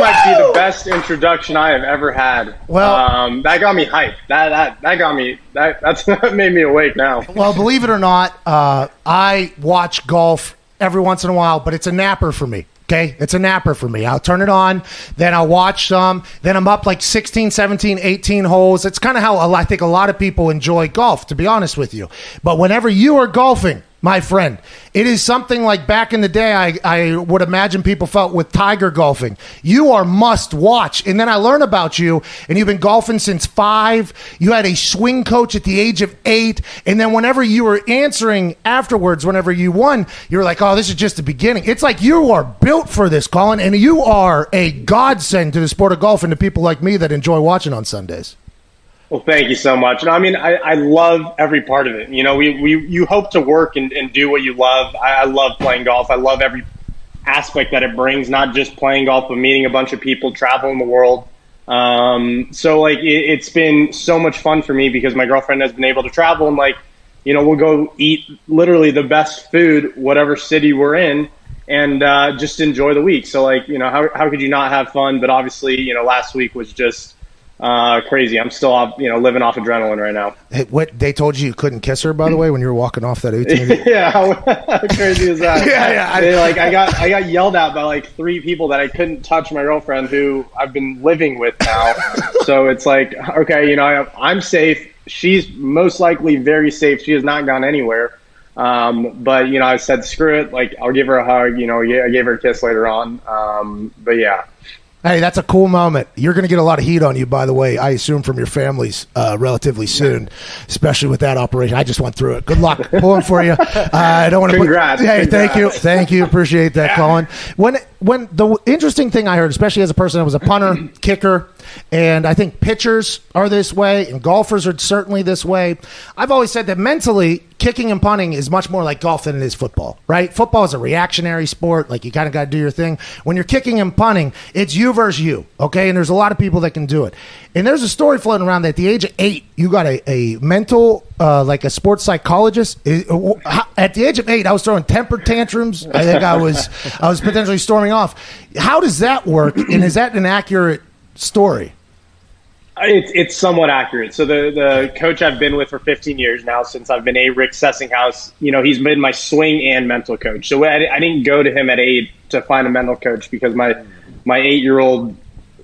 might be the best introduction I have ever had. Well- um, that got me hyped. That that that got me. That that's [laughs] that made me awake now. Well, believe it or not, uh, I watch golf every once in a while, but it's a napper for me. Okay, it's a napper for me. I'll turn it on, then I'll watch some, then I'm up like 16, 17, 18 holes. It's kind of how I think a lot of people enjoy golf, to be honest with you. But whenever you are golfing, my friend, it is something like back in the day, I, I would imagine people felt with Tiger golfing. You are must watch. And then I learn about you, and you've been golfing since five. You had a swing coach at the age of eight. And then whenever you were answering afterwards, whenever you won, you were like, oh, this is just the beginning. It's like you are built for this, Collin, and you are a godsend to the sport of golf and to people like me that enjoy watching on Sundays. Well, thank you so much. And I mean, I, I love every part of it. You know, we, we you hope to work and, and do what you love. I, I love playing golf. I love every aspect that it brings, not just playing golf, but meeting a bunch of people, traveling the world. Um, so like it, it's been so much fun for me because my girlfriend has been able to travel and like, you know, we'll go eat literally the best food, whatever city we're in, and uh, just enjoy the week. So like, you know, how how could you not have fun? But obviously, you know, last week was just uh, crazy. I'm still, off, you know, living off adrenaline right now. Hey, what they told you you couldn't kiss her, by the way, when you were walking off that 18. [laughs] yeah, how, how crazy is that? [laughs] Yeah, yeah, I- They, like I got, I got yelled at by like three people that I couldn't touch my girlfriend, who I've been living with now. [laughs] so it's like, okay, you know, I, I'm safe. She's most likely very safe. She has not gone anywhere. Um, but you know, I said, screw it. Like, I'll give her a hug. You know, yeah, I gave her a kiss later on. Um, but yeah. Hey, that's a cool moment. You're going to get a lot of heat on you, by the way. I assume from your families uh, relatively soon, especially with that operation. I just went through it. Good luck pulling for you. [laughs] Uh, I don't want to. Congrats. Put, hey, thank you, thank you. Appreciate that, Collin. When when the interesting thing I heard, especially as a person that was a punter, [clears throat] kicker, and I think pitchers are this way, and golfers are certainly this way. I've always said that mentally, kicking and punting is much more like golf than it is football, right? Football is a reactionary sport. Like you kind of got to do your thing. When you're kicking and punting, it's you versus you, okay? And there's a lot of people that can do it. And there's a story floating around that at the age of eight, you got a, a mental, uh, like a sports psychologist. Is- uh, At the age of eight, I was throwing temper tantrums. I think I was, I was potentially storming off. How does that work? And is that an accurate story? It's it's somewhat accurate. So the the coach I've been with for 15 years now, since I've been a Rick Sessinghaus, you know, he's been my swing and mental coach. So I, I didn't go to him at eight to find a mental coach because my my eight year old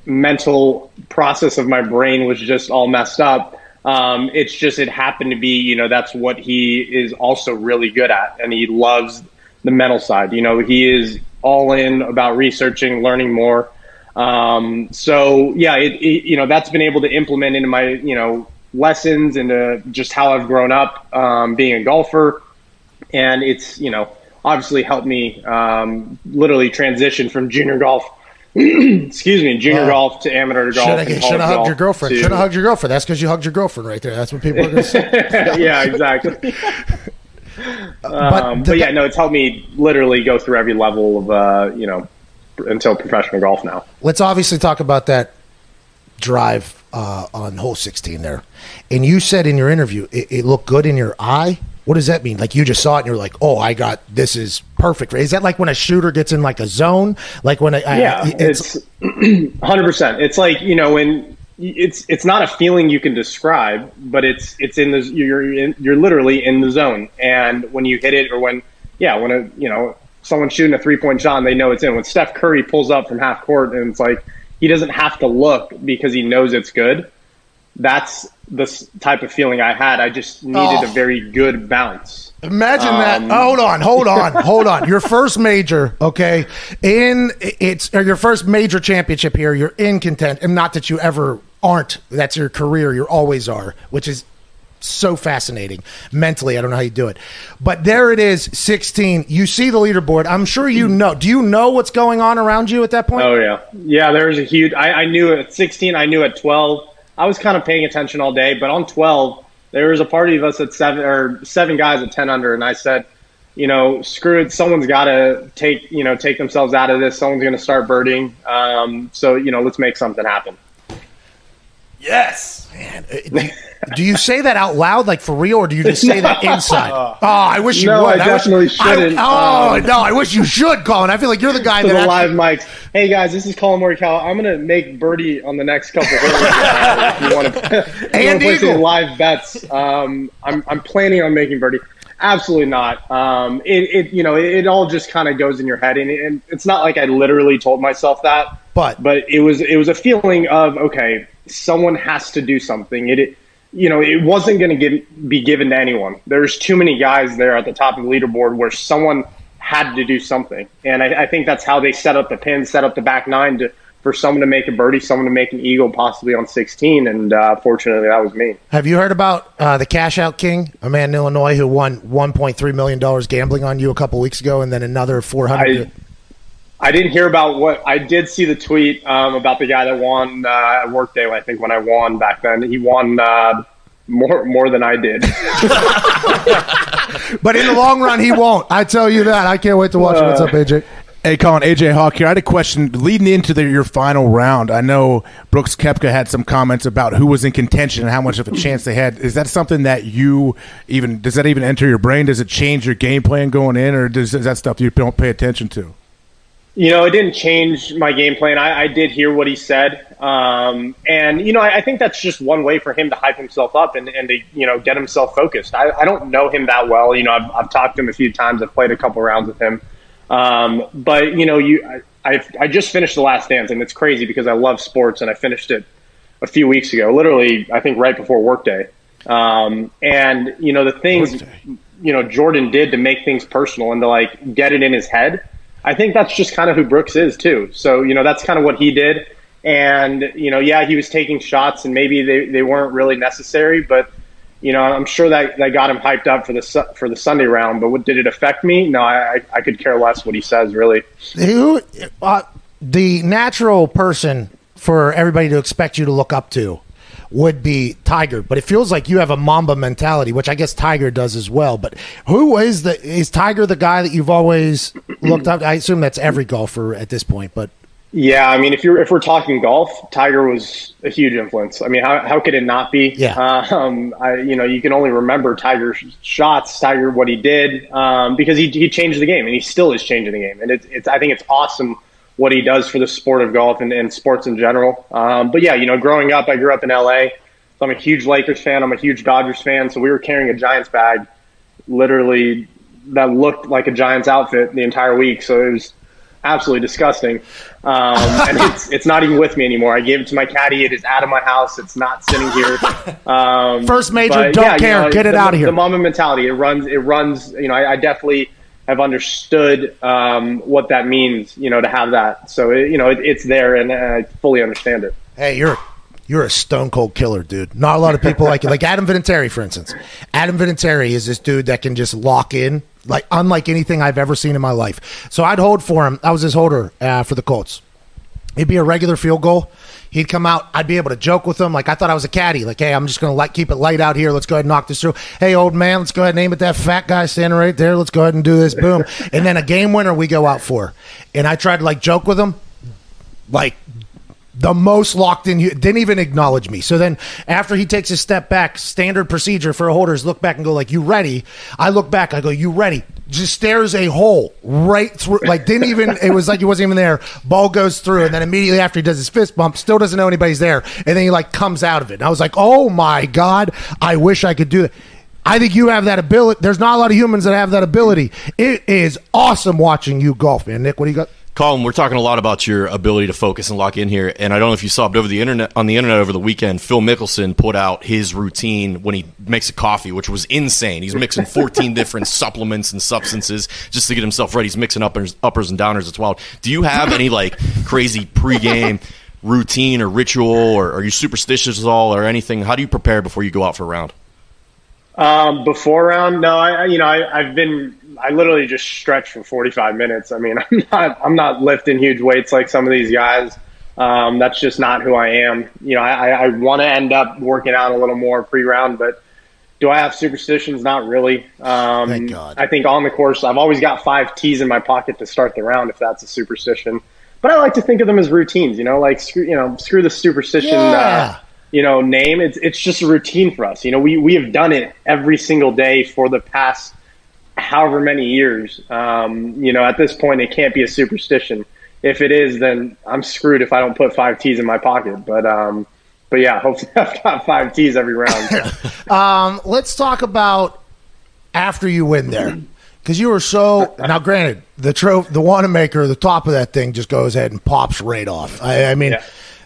mental process of my brain was just all messed up. Um, it's just it happened to be, you know, that's what he is also really good at, and he loves the mental side. You know, he is all in about researching, learning more. Um, so yeah, it, it, you know, that's been able to implement into my, you know, lessons into just how I've grown up, um, being a golfer. And it's, you know, obviously helped me, um, literally transition from junior golf, [clears throat] excuse me, junior Wow. golf to amateur golf. Should and have hugged your girlfriend. to- Should have hugged your girlfriend. That's because you hugged your girlfriend right there. That's what people are going to say. [laughs] yeah, exactly. [laughs] But Um, the- but yeah, no, it's helped me literally go through every level of, uh, you know, until professional golf now. let's obviously talk about that drive uh, on hole 16 there. And you said in your interview, it, it looked good in your eye. What does that mean? Like you just saw it and you're like, oh, I got this is perfect. Is that like when a shooter gets in like a zone? Like when a, yeah, it's, it's [clears throat] hundred percent. It's like you know when it's it's not a feeling you can describe, but it's it's in the you're in, you're literally in the zone, and when you hit it or when yeah when a you know someone's shooting a three point shot and they know it's in. When Steph Curry pulls up from half court and it's like he doesn't have to look because he knows it's good. That's the type of feeling I had. I just needed Oh. a very good bounce. Imagine that. Um, Hold on, hold on, [laughs] hold on. Your first major, okay? In it's or your first major championship here. You're in content, and not that you ever aren't. That's your career. You always are, which is so fascinating. Mentally, I don't know how you do it, but there it is. 16. You see the leaderboard. I'm sure you know. Do you know what's going on around you at that point? Oh yeah, yeah. There was a huge. I, I knew at 16. I knew at 12. I was kind of paying attention all day, but on 12, there was a party of us at seven or seven guys at 10 under, and I said, you know, screw it. Someone's got to take you know take themselves out of this. Someone's going to start birding. Um, so you know, let's make something happen. Yes. [laughs] Do you say that out loud, like for real, or do you just say that [laughs] inside? Oh, I wish you No, would. I wish- definitely shouldn't. oh Um, no, I wish you should, Collin. I feel like you're the guy that the actually- live mics. Hey guys, this is Collin Morikawa. I'm going to make birdie on the next couple. holes. Uh, you want to [laughs] And eagle. any live bets? Um, I'm I'm planning on making birdie. Absolutely not. Um, it, it you know it, it all just kind of goes in your head, and, and it's not like I literally told myself that, But- but it was it was a feeling of okay, someone has to do something. It, it you know it wasn't going to be given to anyone. There's too many guys there at the top of the leaderboard where someone had to do something, and I, I think that's how they set up the pin, set up the back nine to. For someone to make a birdie, someone to make an eagle, possibly on 16, and uh, fortunately, that was me. Have you heard about uh, the Cash Out King, a man in Illinois who won 1.3 million dollars gambling on you a couple weeks ago, and then another 400? I, I didn't hear about what I did see the tweet um, about the guy that won uh, at Workday. I think when I won back then, he won uh, more more than I did. [laughs] but in the long run, he won't. I tell you that. I can't wait to watch it. What's up, AJ? Hey, Collin, AJ Hawk here. I had a question leading into the, your final round. I know Brooks Koepka had some comments about who was in contention and how much of a chance they had. Is that something that you even does that even enter your brain? Does it change your game plan going in, or does is that stuff you don't pay attention to? You know, it didn't change my game plan. I, I did hear what he said. Um, and, you know, I, I think that's just one way for him to hype himself up and, and to, you know, get himself focused. I, I don't know him that well. You know, I've, I've talked to him a few times. I've played a couple rounds with him. Um, but, you know, you I, I, I just finished The Last Dance, and it's crazy because I love sports, and I finished it a few weeks ago, literally, I think right before Workday. Um, and, you know, the things, you know, Jordan did to make things personal and to, like, get it in his head – I think that's just kind of who Brooks is too. So you know that's kind of what he did. And you know, yeah, he was taking shots, and maybe they, they weren't really necessary, but you know, I'm sure that, that got him hyped up for the for the Sunday round. But what, did it affect me? No, I, I could care less what he says. Really, Who, uh, the natural person for everybody to expect you to look up to would be Tiger, but it feels like you have a Mamba mentality, which I guess Tiger does as well. But who is the is Tiger the guy that you've always [clears throat] looked up? I assume that's every golfer at this point, but yeah, I mean, if you're if we're talking golf, Tiger was a huge influence. I mean, how, how could it not be? Yeah. Um, I, you know, you can only remember Tiger's shots, Tiger what he did, um, because he he changed the game, and he still is changing the game. And it's it's I think it's awesome what he does for the sport of golf and, and sports in general. Um, but yeah, you know, growing up, I grew up in LA. So I'm a huge Lakers fan. I'm a huge Dodgers fan. So we were carrying a Giants bag, literally that looked like a Giants outfit the entire week. So it was absolutely disgusting. Um, [laughs] and it's it's not even with me anymore. I gave it to my caddy. It is out of my house. It's not sitting here. [laughs] Um, First major, but don't yeah, you care. know, Get it the, out of here. The Mamba mentality. It runs. It runs. You know, I, I definitely have understood um, what that means. You know, to have that. So you know, it, it's there, and I fully understand it. Hey, you're you're a stone cold killer, dude. Not a lot of people like you. Like Adam Vinatieri, for instance. Adam Vinatieri is this dude that can just lock in, like unlike anything I've ever seen in my life. So I'd hold for him. I was his holder uh, for the Colts. It'd be a regular field goal. He'd come out. I'd be able to joke with him. Like I thought I was a caddy. Like, hey, I'm just gonna like keep it light out here. Let's go ahead and knock this through. Hey, old man, let's go ahead and name it that fat guy standing right there. Let's go ahead and do this. Boom. and then a game winner we go out for. And I tried to like joke with him. Like the most locked in. Didn't even acknowledge me. So then, after he takes a step back, standard procedure for a holder is look back and go like, "You ready?" I look back. I go, "You ready?" Just stares a hole right through. Like didn't even. It was like he wasn't even there. Ball goes through, and then immediately after he does his fist bump, still doesn't know anybody's there, and then he like comes out of it. And I was like, "Oh my god! I wish I could do that." I think you have that ability. There's not a lot of humans that have that ability. It is awesome watching you golf, man. Nick, what do you got? Collin, we're talking a lot about your ability to focus and lock in here, and I don't know if you saw it over the internet on the internet over the weekend. Phil Mickelson put out his routine when he makes a coffee, which was insane. He's mixing 14 [laughs] different supplements and substances just to get himself ready. He's mixing uppers, uppers and downers. It's wild. Do you have any like crazy pregame routine or ritual, or are you superstitious at all, or anything? How do you prepare before you go out for a round? Um, before round, no, I, you know, I, I've been, I literally just stretch for 45 minutes. I mean, [laughs] I'm not, I'm not lifting huge weights like some of these guys. Um, that's just not who I am. You know, I, I want to end up working out a little more pre-round, but do I have superstitions? Not really. Um, Thank God. I think on the course, I've always got five tees in my pocket to start the round if that's a superstition. But I like to think of them as routines. You know, like screw, you know, screw the superstition. Yeah. Uh, you know, name. It's it's just a routine for us. You know, we we have done it every single day for the past however many years. Um, you know, at this point, it can't be a superstition. If it is, then I'm screwed if I don't put five tees in my pocket. But um, but yeah, hopefully [laughs] I've got five tees every round. [laughs] Um, let's talk about after you win there. Because you were so now, granted, the tro- the Wanamaker, the top of that thing just goes ahead and pops right off. I, I mean, Yeah.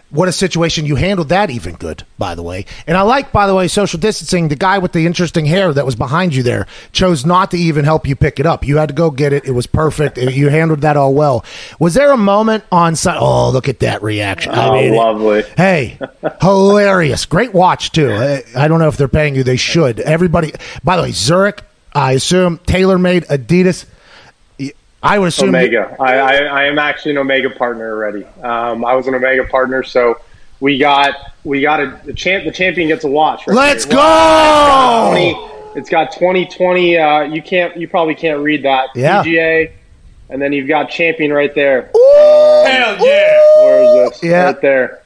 What a situation! You handled that even good, by the way. And I like, by the way, social distancing. The guy with the interesting hair that was behind you there chose not to even help you pick it up. You had to go get it. It was perfect. You handled that all well. Was there a moment on? Sun- oh, look at that reaction! I oh, mean, lovely. Hey, [laughs] hilarious. Great watch, too. I, I don't know if they're paying you. They should. Everybody, by the way, Zurich, I assume, TaylorMade, Adidas. I would assume. Omega. I, I, I am actually an Omega partner already. Um, I was an Omega partner, so we got we got a the champ. The champion gets a watch. Right Let's here. go! It's got 2020. Uh, you can't. You probably can't read that. Yeah. PGA and then you've got champion right there. Hell yeah! Where is this? Yeah. Right there.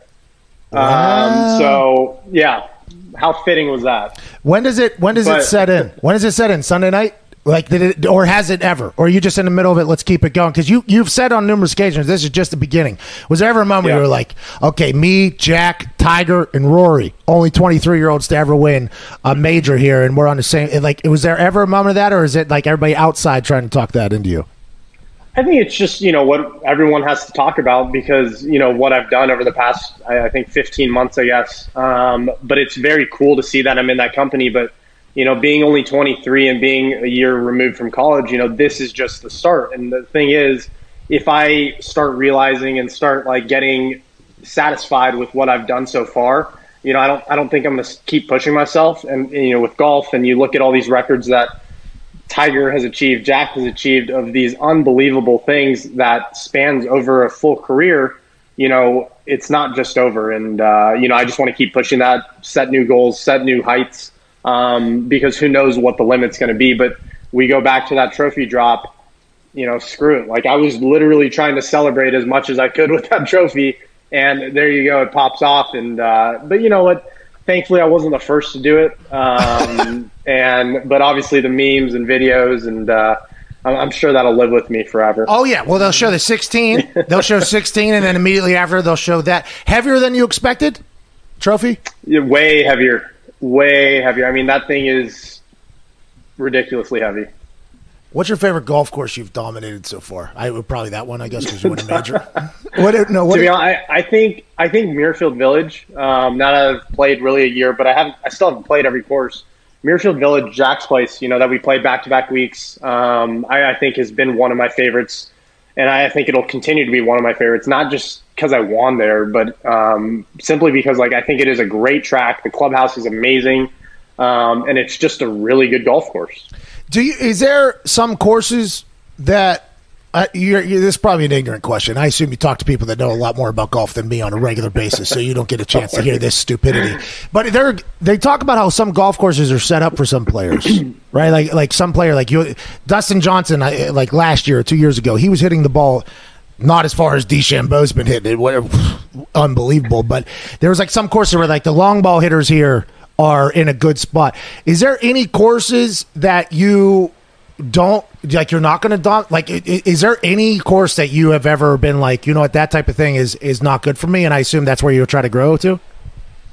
Wow. Um, so yeah, how fitting was that? When does it when does it set in? When does it set in? Sunday night? Like did it or has it ever? Or are you just in the middle of it, let's keep it going? Because you you've said on numerous occasions this is just the beginning. Was there ever a moment Yeah. you were like, okay, me, Jack, Tiger, and Rory, only twenty three year olds to ever win a major here and we're on the same like was there ever a moment of that or is it like everybody outside trying to talk that into you? I think it's just you know what everyone has to talk about because you know what I've done over the past I, I think 15 months I guess. Um, but it's very cool to see that I'm in that company. But you know, being only 23 and being a year removed from college, you know, this is just the start. And the thing is, if I start realizing and start like getting satisfied with what I've done so far, you know, I don't I don't think I'm going to keep pushing myself. And you know, with golf, and you look at all these records that Tiger has achieved, Jack has achieved of these unbelievable things that spans over a full career, you know, it's not just over. And, uh, you know, I just want to keep pushing that, set new goals, set new heights, um, because who knows what the limit's going to be. But we go back to that trophy drop, you know, screw it. Like I was literally trying to celebrate as much as I could [laughs] with that trophy. And there you go, it pops off. And, uh, but you know what? Thankfully, I wasn't the first to do it. Um, [laughs] and, but obviously the memes and videos and, uh, I'm, I'm sure that'll live with me forever. Oh yeah, well they'll show the 16. [laughs] They'll show 16 and then immediately after they'll show that heavier than you expected trophy? Yeah, way heavier, way heavier. I mean, that thing is ridiculously heavy. What's your favorite golf course you've dominated so far? I would probably that one, I guess, because you won a major. [laughs] what? No, what? to be honest, I, I think I think Muirfield Village. Um, now that I've played really a year, but I haven't. I still haven't played every course. Muirfield Village, Jack's place. You know that we played back to back weeks. Um, I, I think has been one of my favorites, and I think it'll continue to be one of my favorites. Not just because I won there, but um, simply because like I think it is a great track. The clubhouse is amazing, um, and it's just a really good golf course. Do you? Is there some courses that? Uh, you're, you're, this is probably an ignorant question. I assume you talk to people that know a lot more about golf than me on a regular basis, so you don't get a chance to hear this stupidity. But they're they talk about how some golf courses are set up for some players, [clears throat] right? Like like some player like you, Dustin Johnson, I- like last year or two years ago, he was hitting the ball not as far as DeChambeau's been hitting it, [sighs] unbelievable. But there was like some courses where like the long ball hitters here are in a good spot. Is there any courses that you don't like? You're not going to dom Like, is there any course that you have ever been like, you know what, that type of thing is is not good for me? And I assume that's where you'll try to grow to.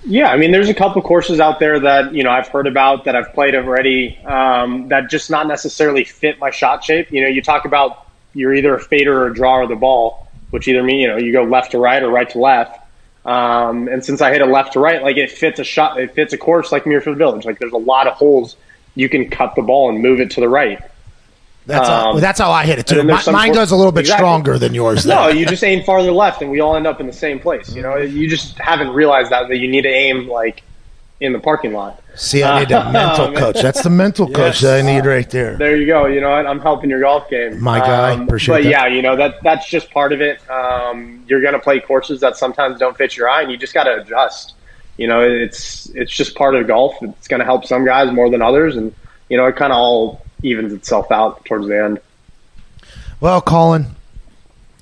Yeah, I mean, there's a couple courses out there that you know I've heard about that I've played already um, that just not necessarily fit my shot shape. You know, you talk about you're either a fader or a drawer of the ball, which either mean you know you go left to right or right to left. Um, and since I hit a left to right, like it fits a shot, it fits a course like Muirfield Village. Like there's a lot of holes you can cut the ball and move it to the right. That's how, Um, that's how I hit it too. then Mi- there's some mine goes a little bit Exactly. stronger than yours. No, you just aim farther left, and we all end up in the same place. You know, you just haven't realized that that you need to aim like in the parking lot. See, I need a mental [laughs] coach. That's the mental [laughs] coach that I need right there. There you go. You know what? I'm helping your golf game. My guy. Um, Appreciate but that. yeah, you know that that's just part of it. Um, you're going to play courses that sometimes don't fit your eye, and you just got to adjust. You know, it's it's just part of golf. It's going to help some guys more than others, and you know, it kind of all evens itself out towards the end. Well, Collin,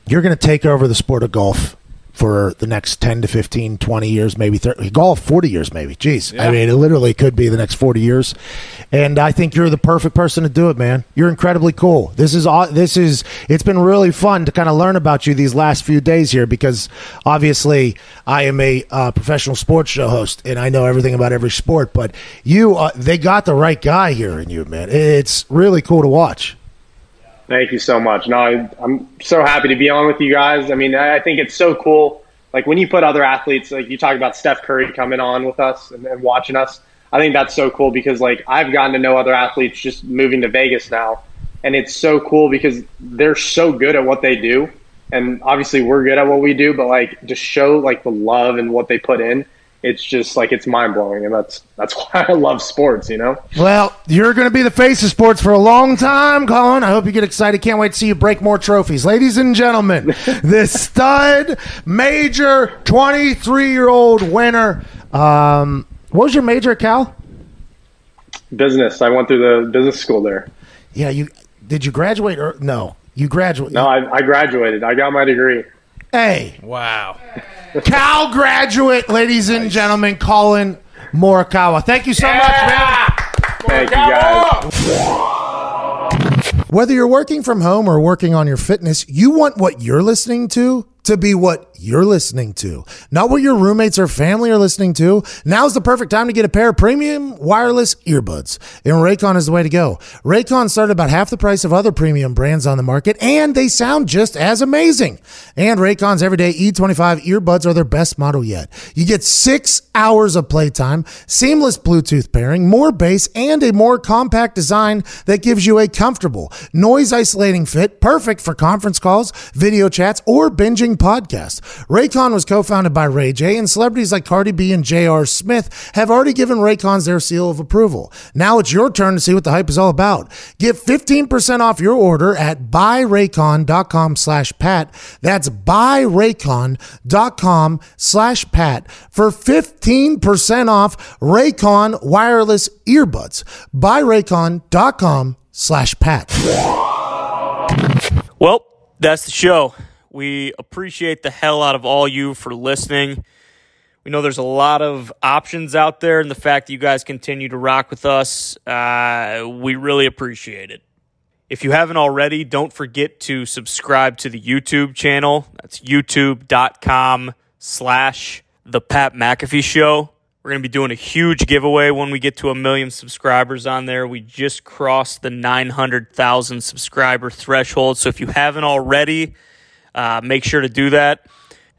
you're going to take over the sport of golf for the next 10 to 15, 20 years, maybe 30, golf 40 years, maybe. Jeez. I mean, it literally could be the next 40 years. And I think you're the perfect person to do it, man. You're incredibly cool. This is, this is, it's been really fun to kind of learn about you these last few days here because obviously I am a uh, professional sports show host and I know everything about every sport, but you, uh, they got the right guy here in you, man. It's really cool to watch. Thank you so much. No, I, I'm so happy to be on with you guys. I mean, I I think it's so cool. Like when you put other athletes, like you talk about Steph Curry coming on with us and, and watching us. I think that's so cool because like I've gotten to know other athletes just moving to Vegas now, and it's so cool because they're so good at what they do, and obviously we're good at what we do. But like to show like the love and what they put in, it's just like it's mind blowing, and that's that's [laughs] why I love sports. You know. Well, you're going to be the face of sports for a long time, Collin. I hope you get excited. Can't wait to see you break more trophies. Ladies and gentlemen, [laughs] this stud major 23 year old winner. Um, what was your major at Cal? Business. I went through the business school there. Yeah, you did you graduate or no? You graduate. No, I, I graduated. I got my degree. Hey, Wow. Cal graduate, ladies and gentlemen, Collin Morikawa. Thank you so much, man. Thank you guys. Whether you're working from home or working on your fitness, you want what you're listening to to be what you're listening to, not what your roommates or family are listening to. Now's the perfect time to get a pair of premium wireless earbuds. And Raycon is the way to go. Raycon started about half the price of other premium brands on the market, and they sound just as amazing. And Raycon's everyday E25 earbuds are their best model yet. You get six hours of playtime, seamless Bluetooth pairing, more bass, and a more compact design that gives you a comfortable, noise isolating fit, perfect for conference calls, video chats, or binging podcasts. Raycon was co founded by Ray J, and celebrities like Cardi B and J.R. Smith have already given Raycons their seal of approval. Now it's your turn to see what the hype is all about. Get 15% off your order at buyraycon.com slash pat. That's buyraycon.com slash pat for 15% off Raycon wireless earbuds. Buyraycon.com slash pat. Well, that's the show. We appreciate the hell out of all you for listening. We know there's a lot of options out there, and the fact that you guys continue to rock with us, uh, we really appreciate it. If you haven't already, don't forget to subscribe to the YouTube channel. That's youtube.com slash The Pat McAfee Show. We're going to be doing a huge giveaway when we get to a million subscribers on there. We just crossed the 900,000 subscriber threshold. So if you haven't already, uh, make sure to do that.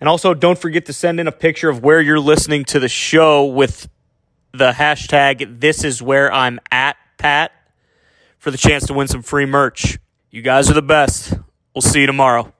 And also, don't forget to send in a picture of where you're listening to the show with the hashtag This is where I'm at Pat for the chance to win some free merch. You guys are the best. We'll see you tomorrow.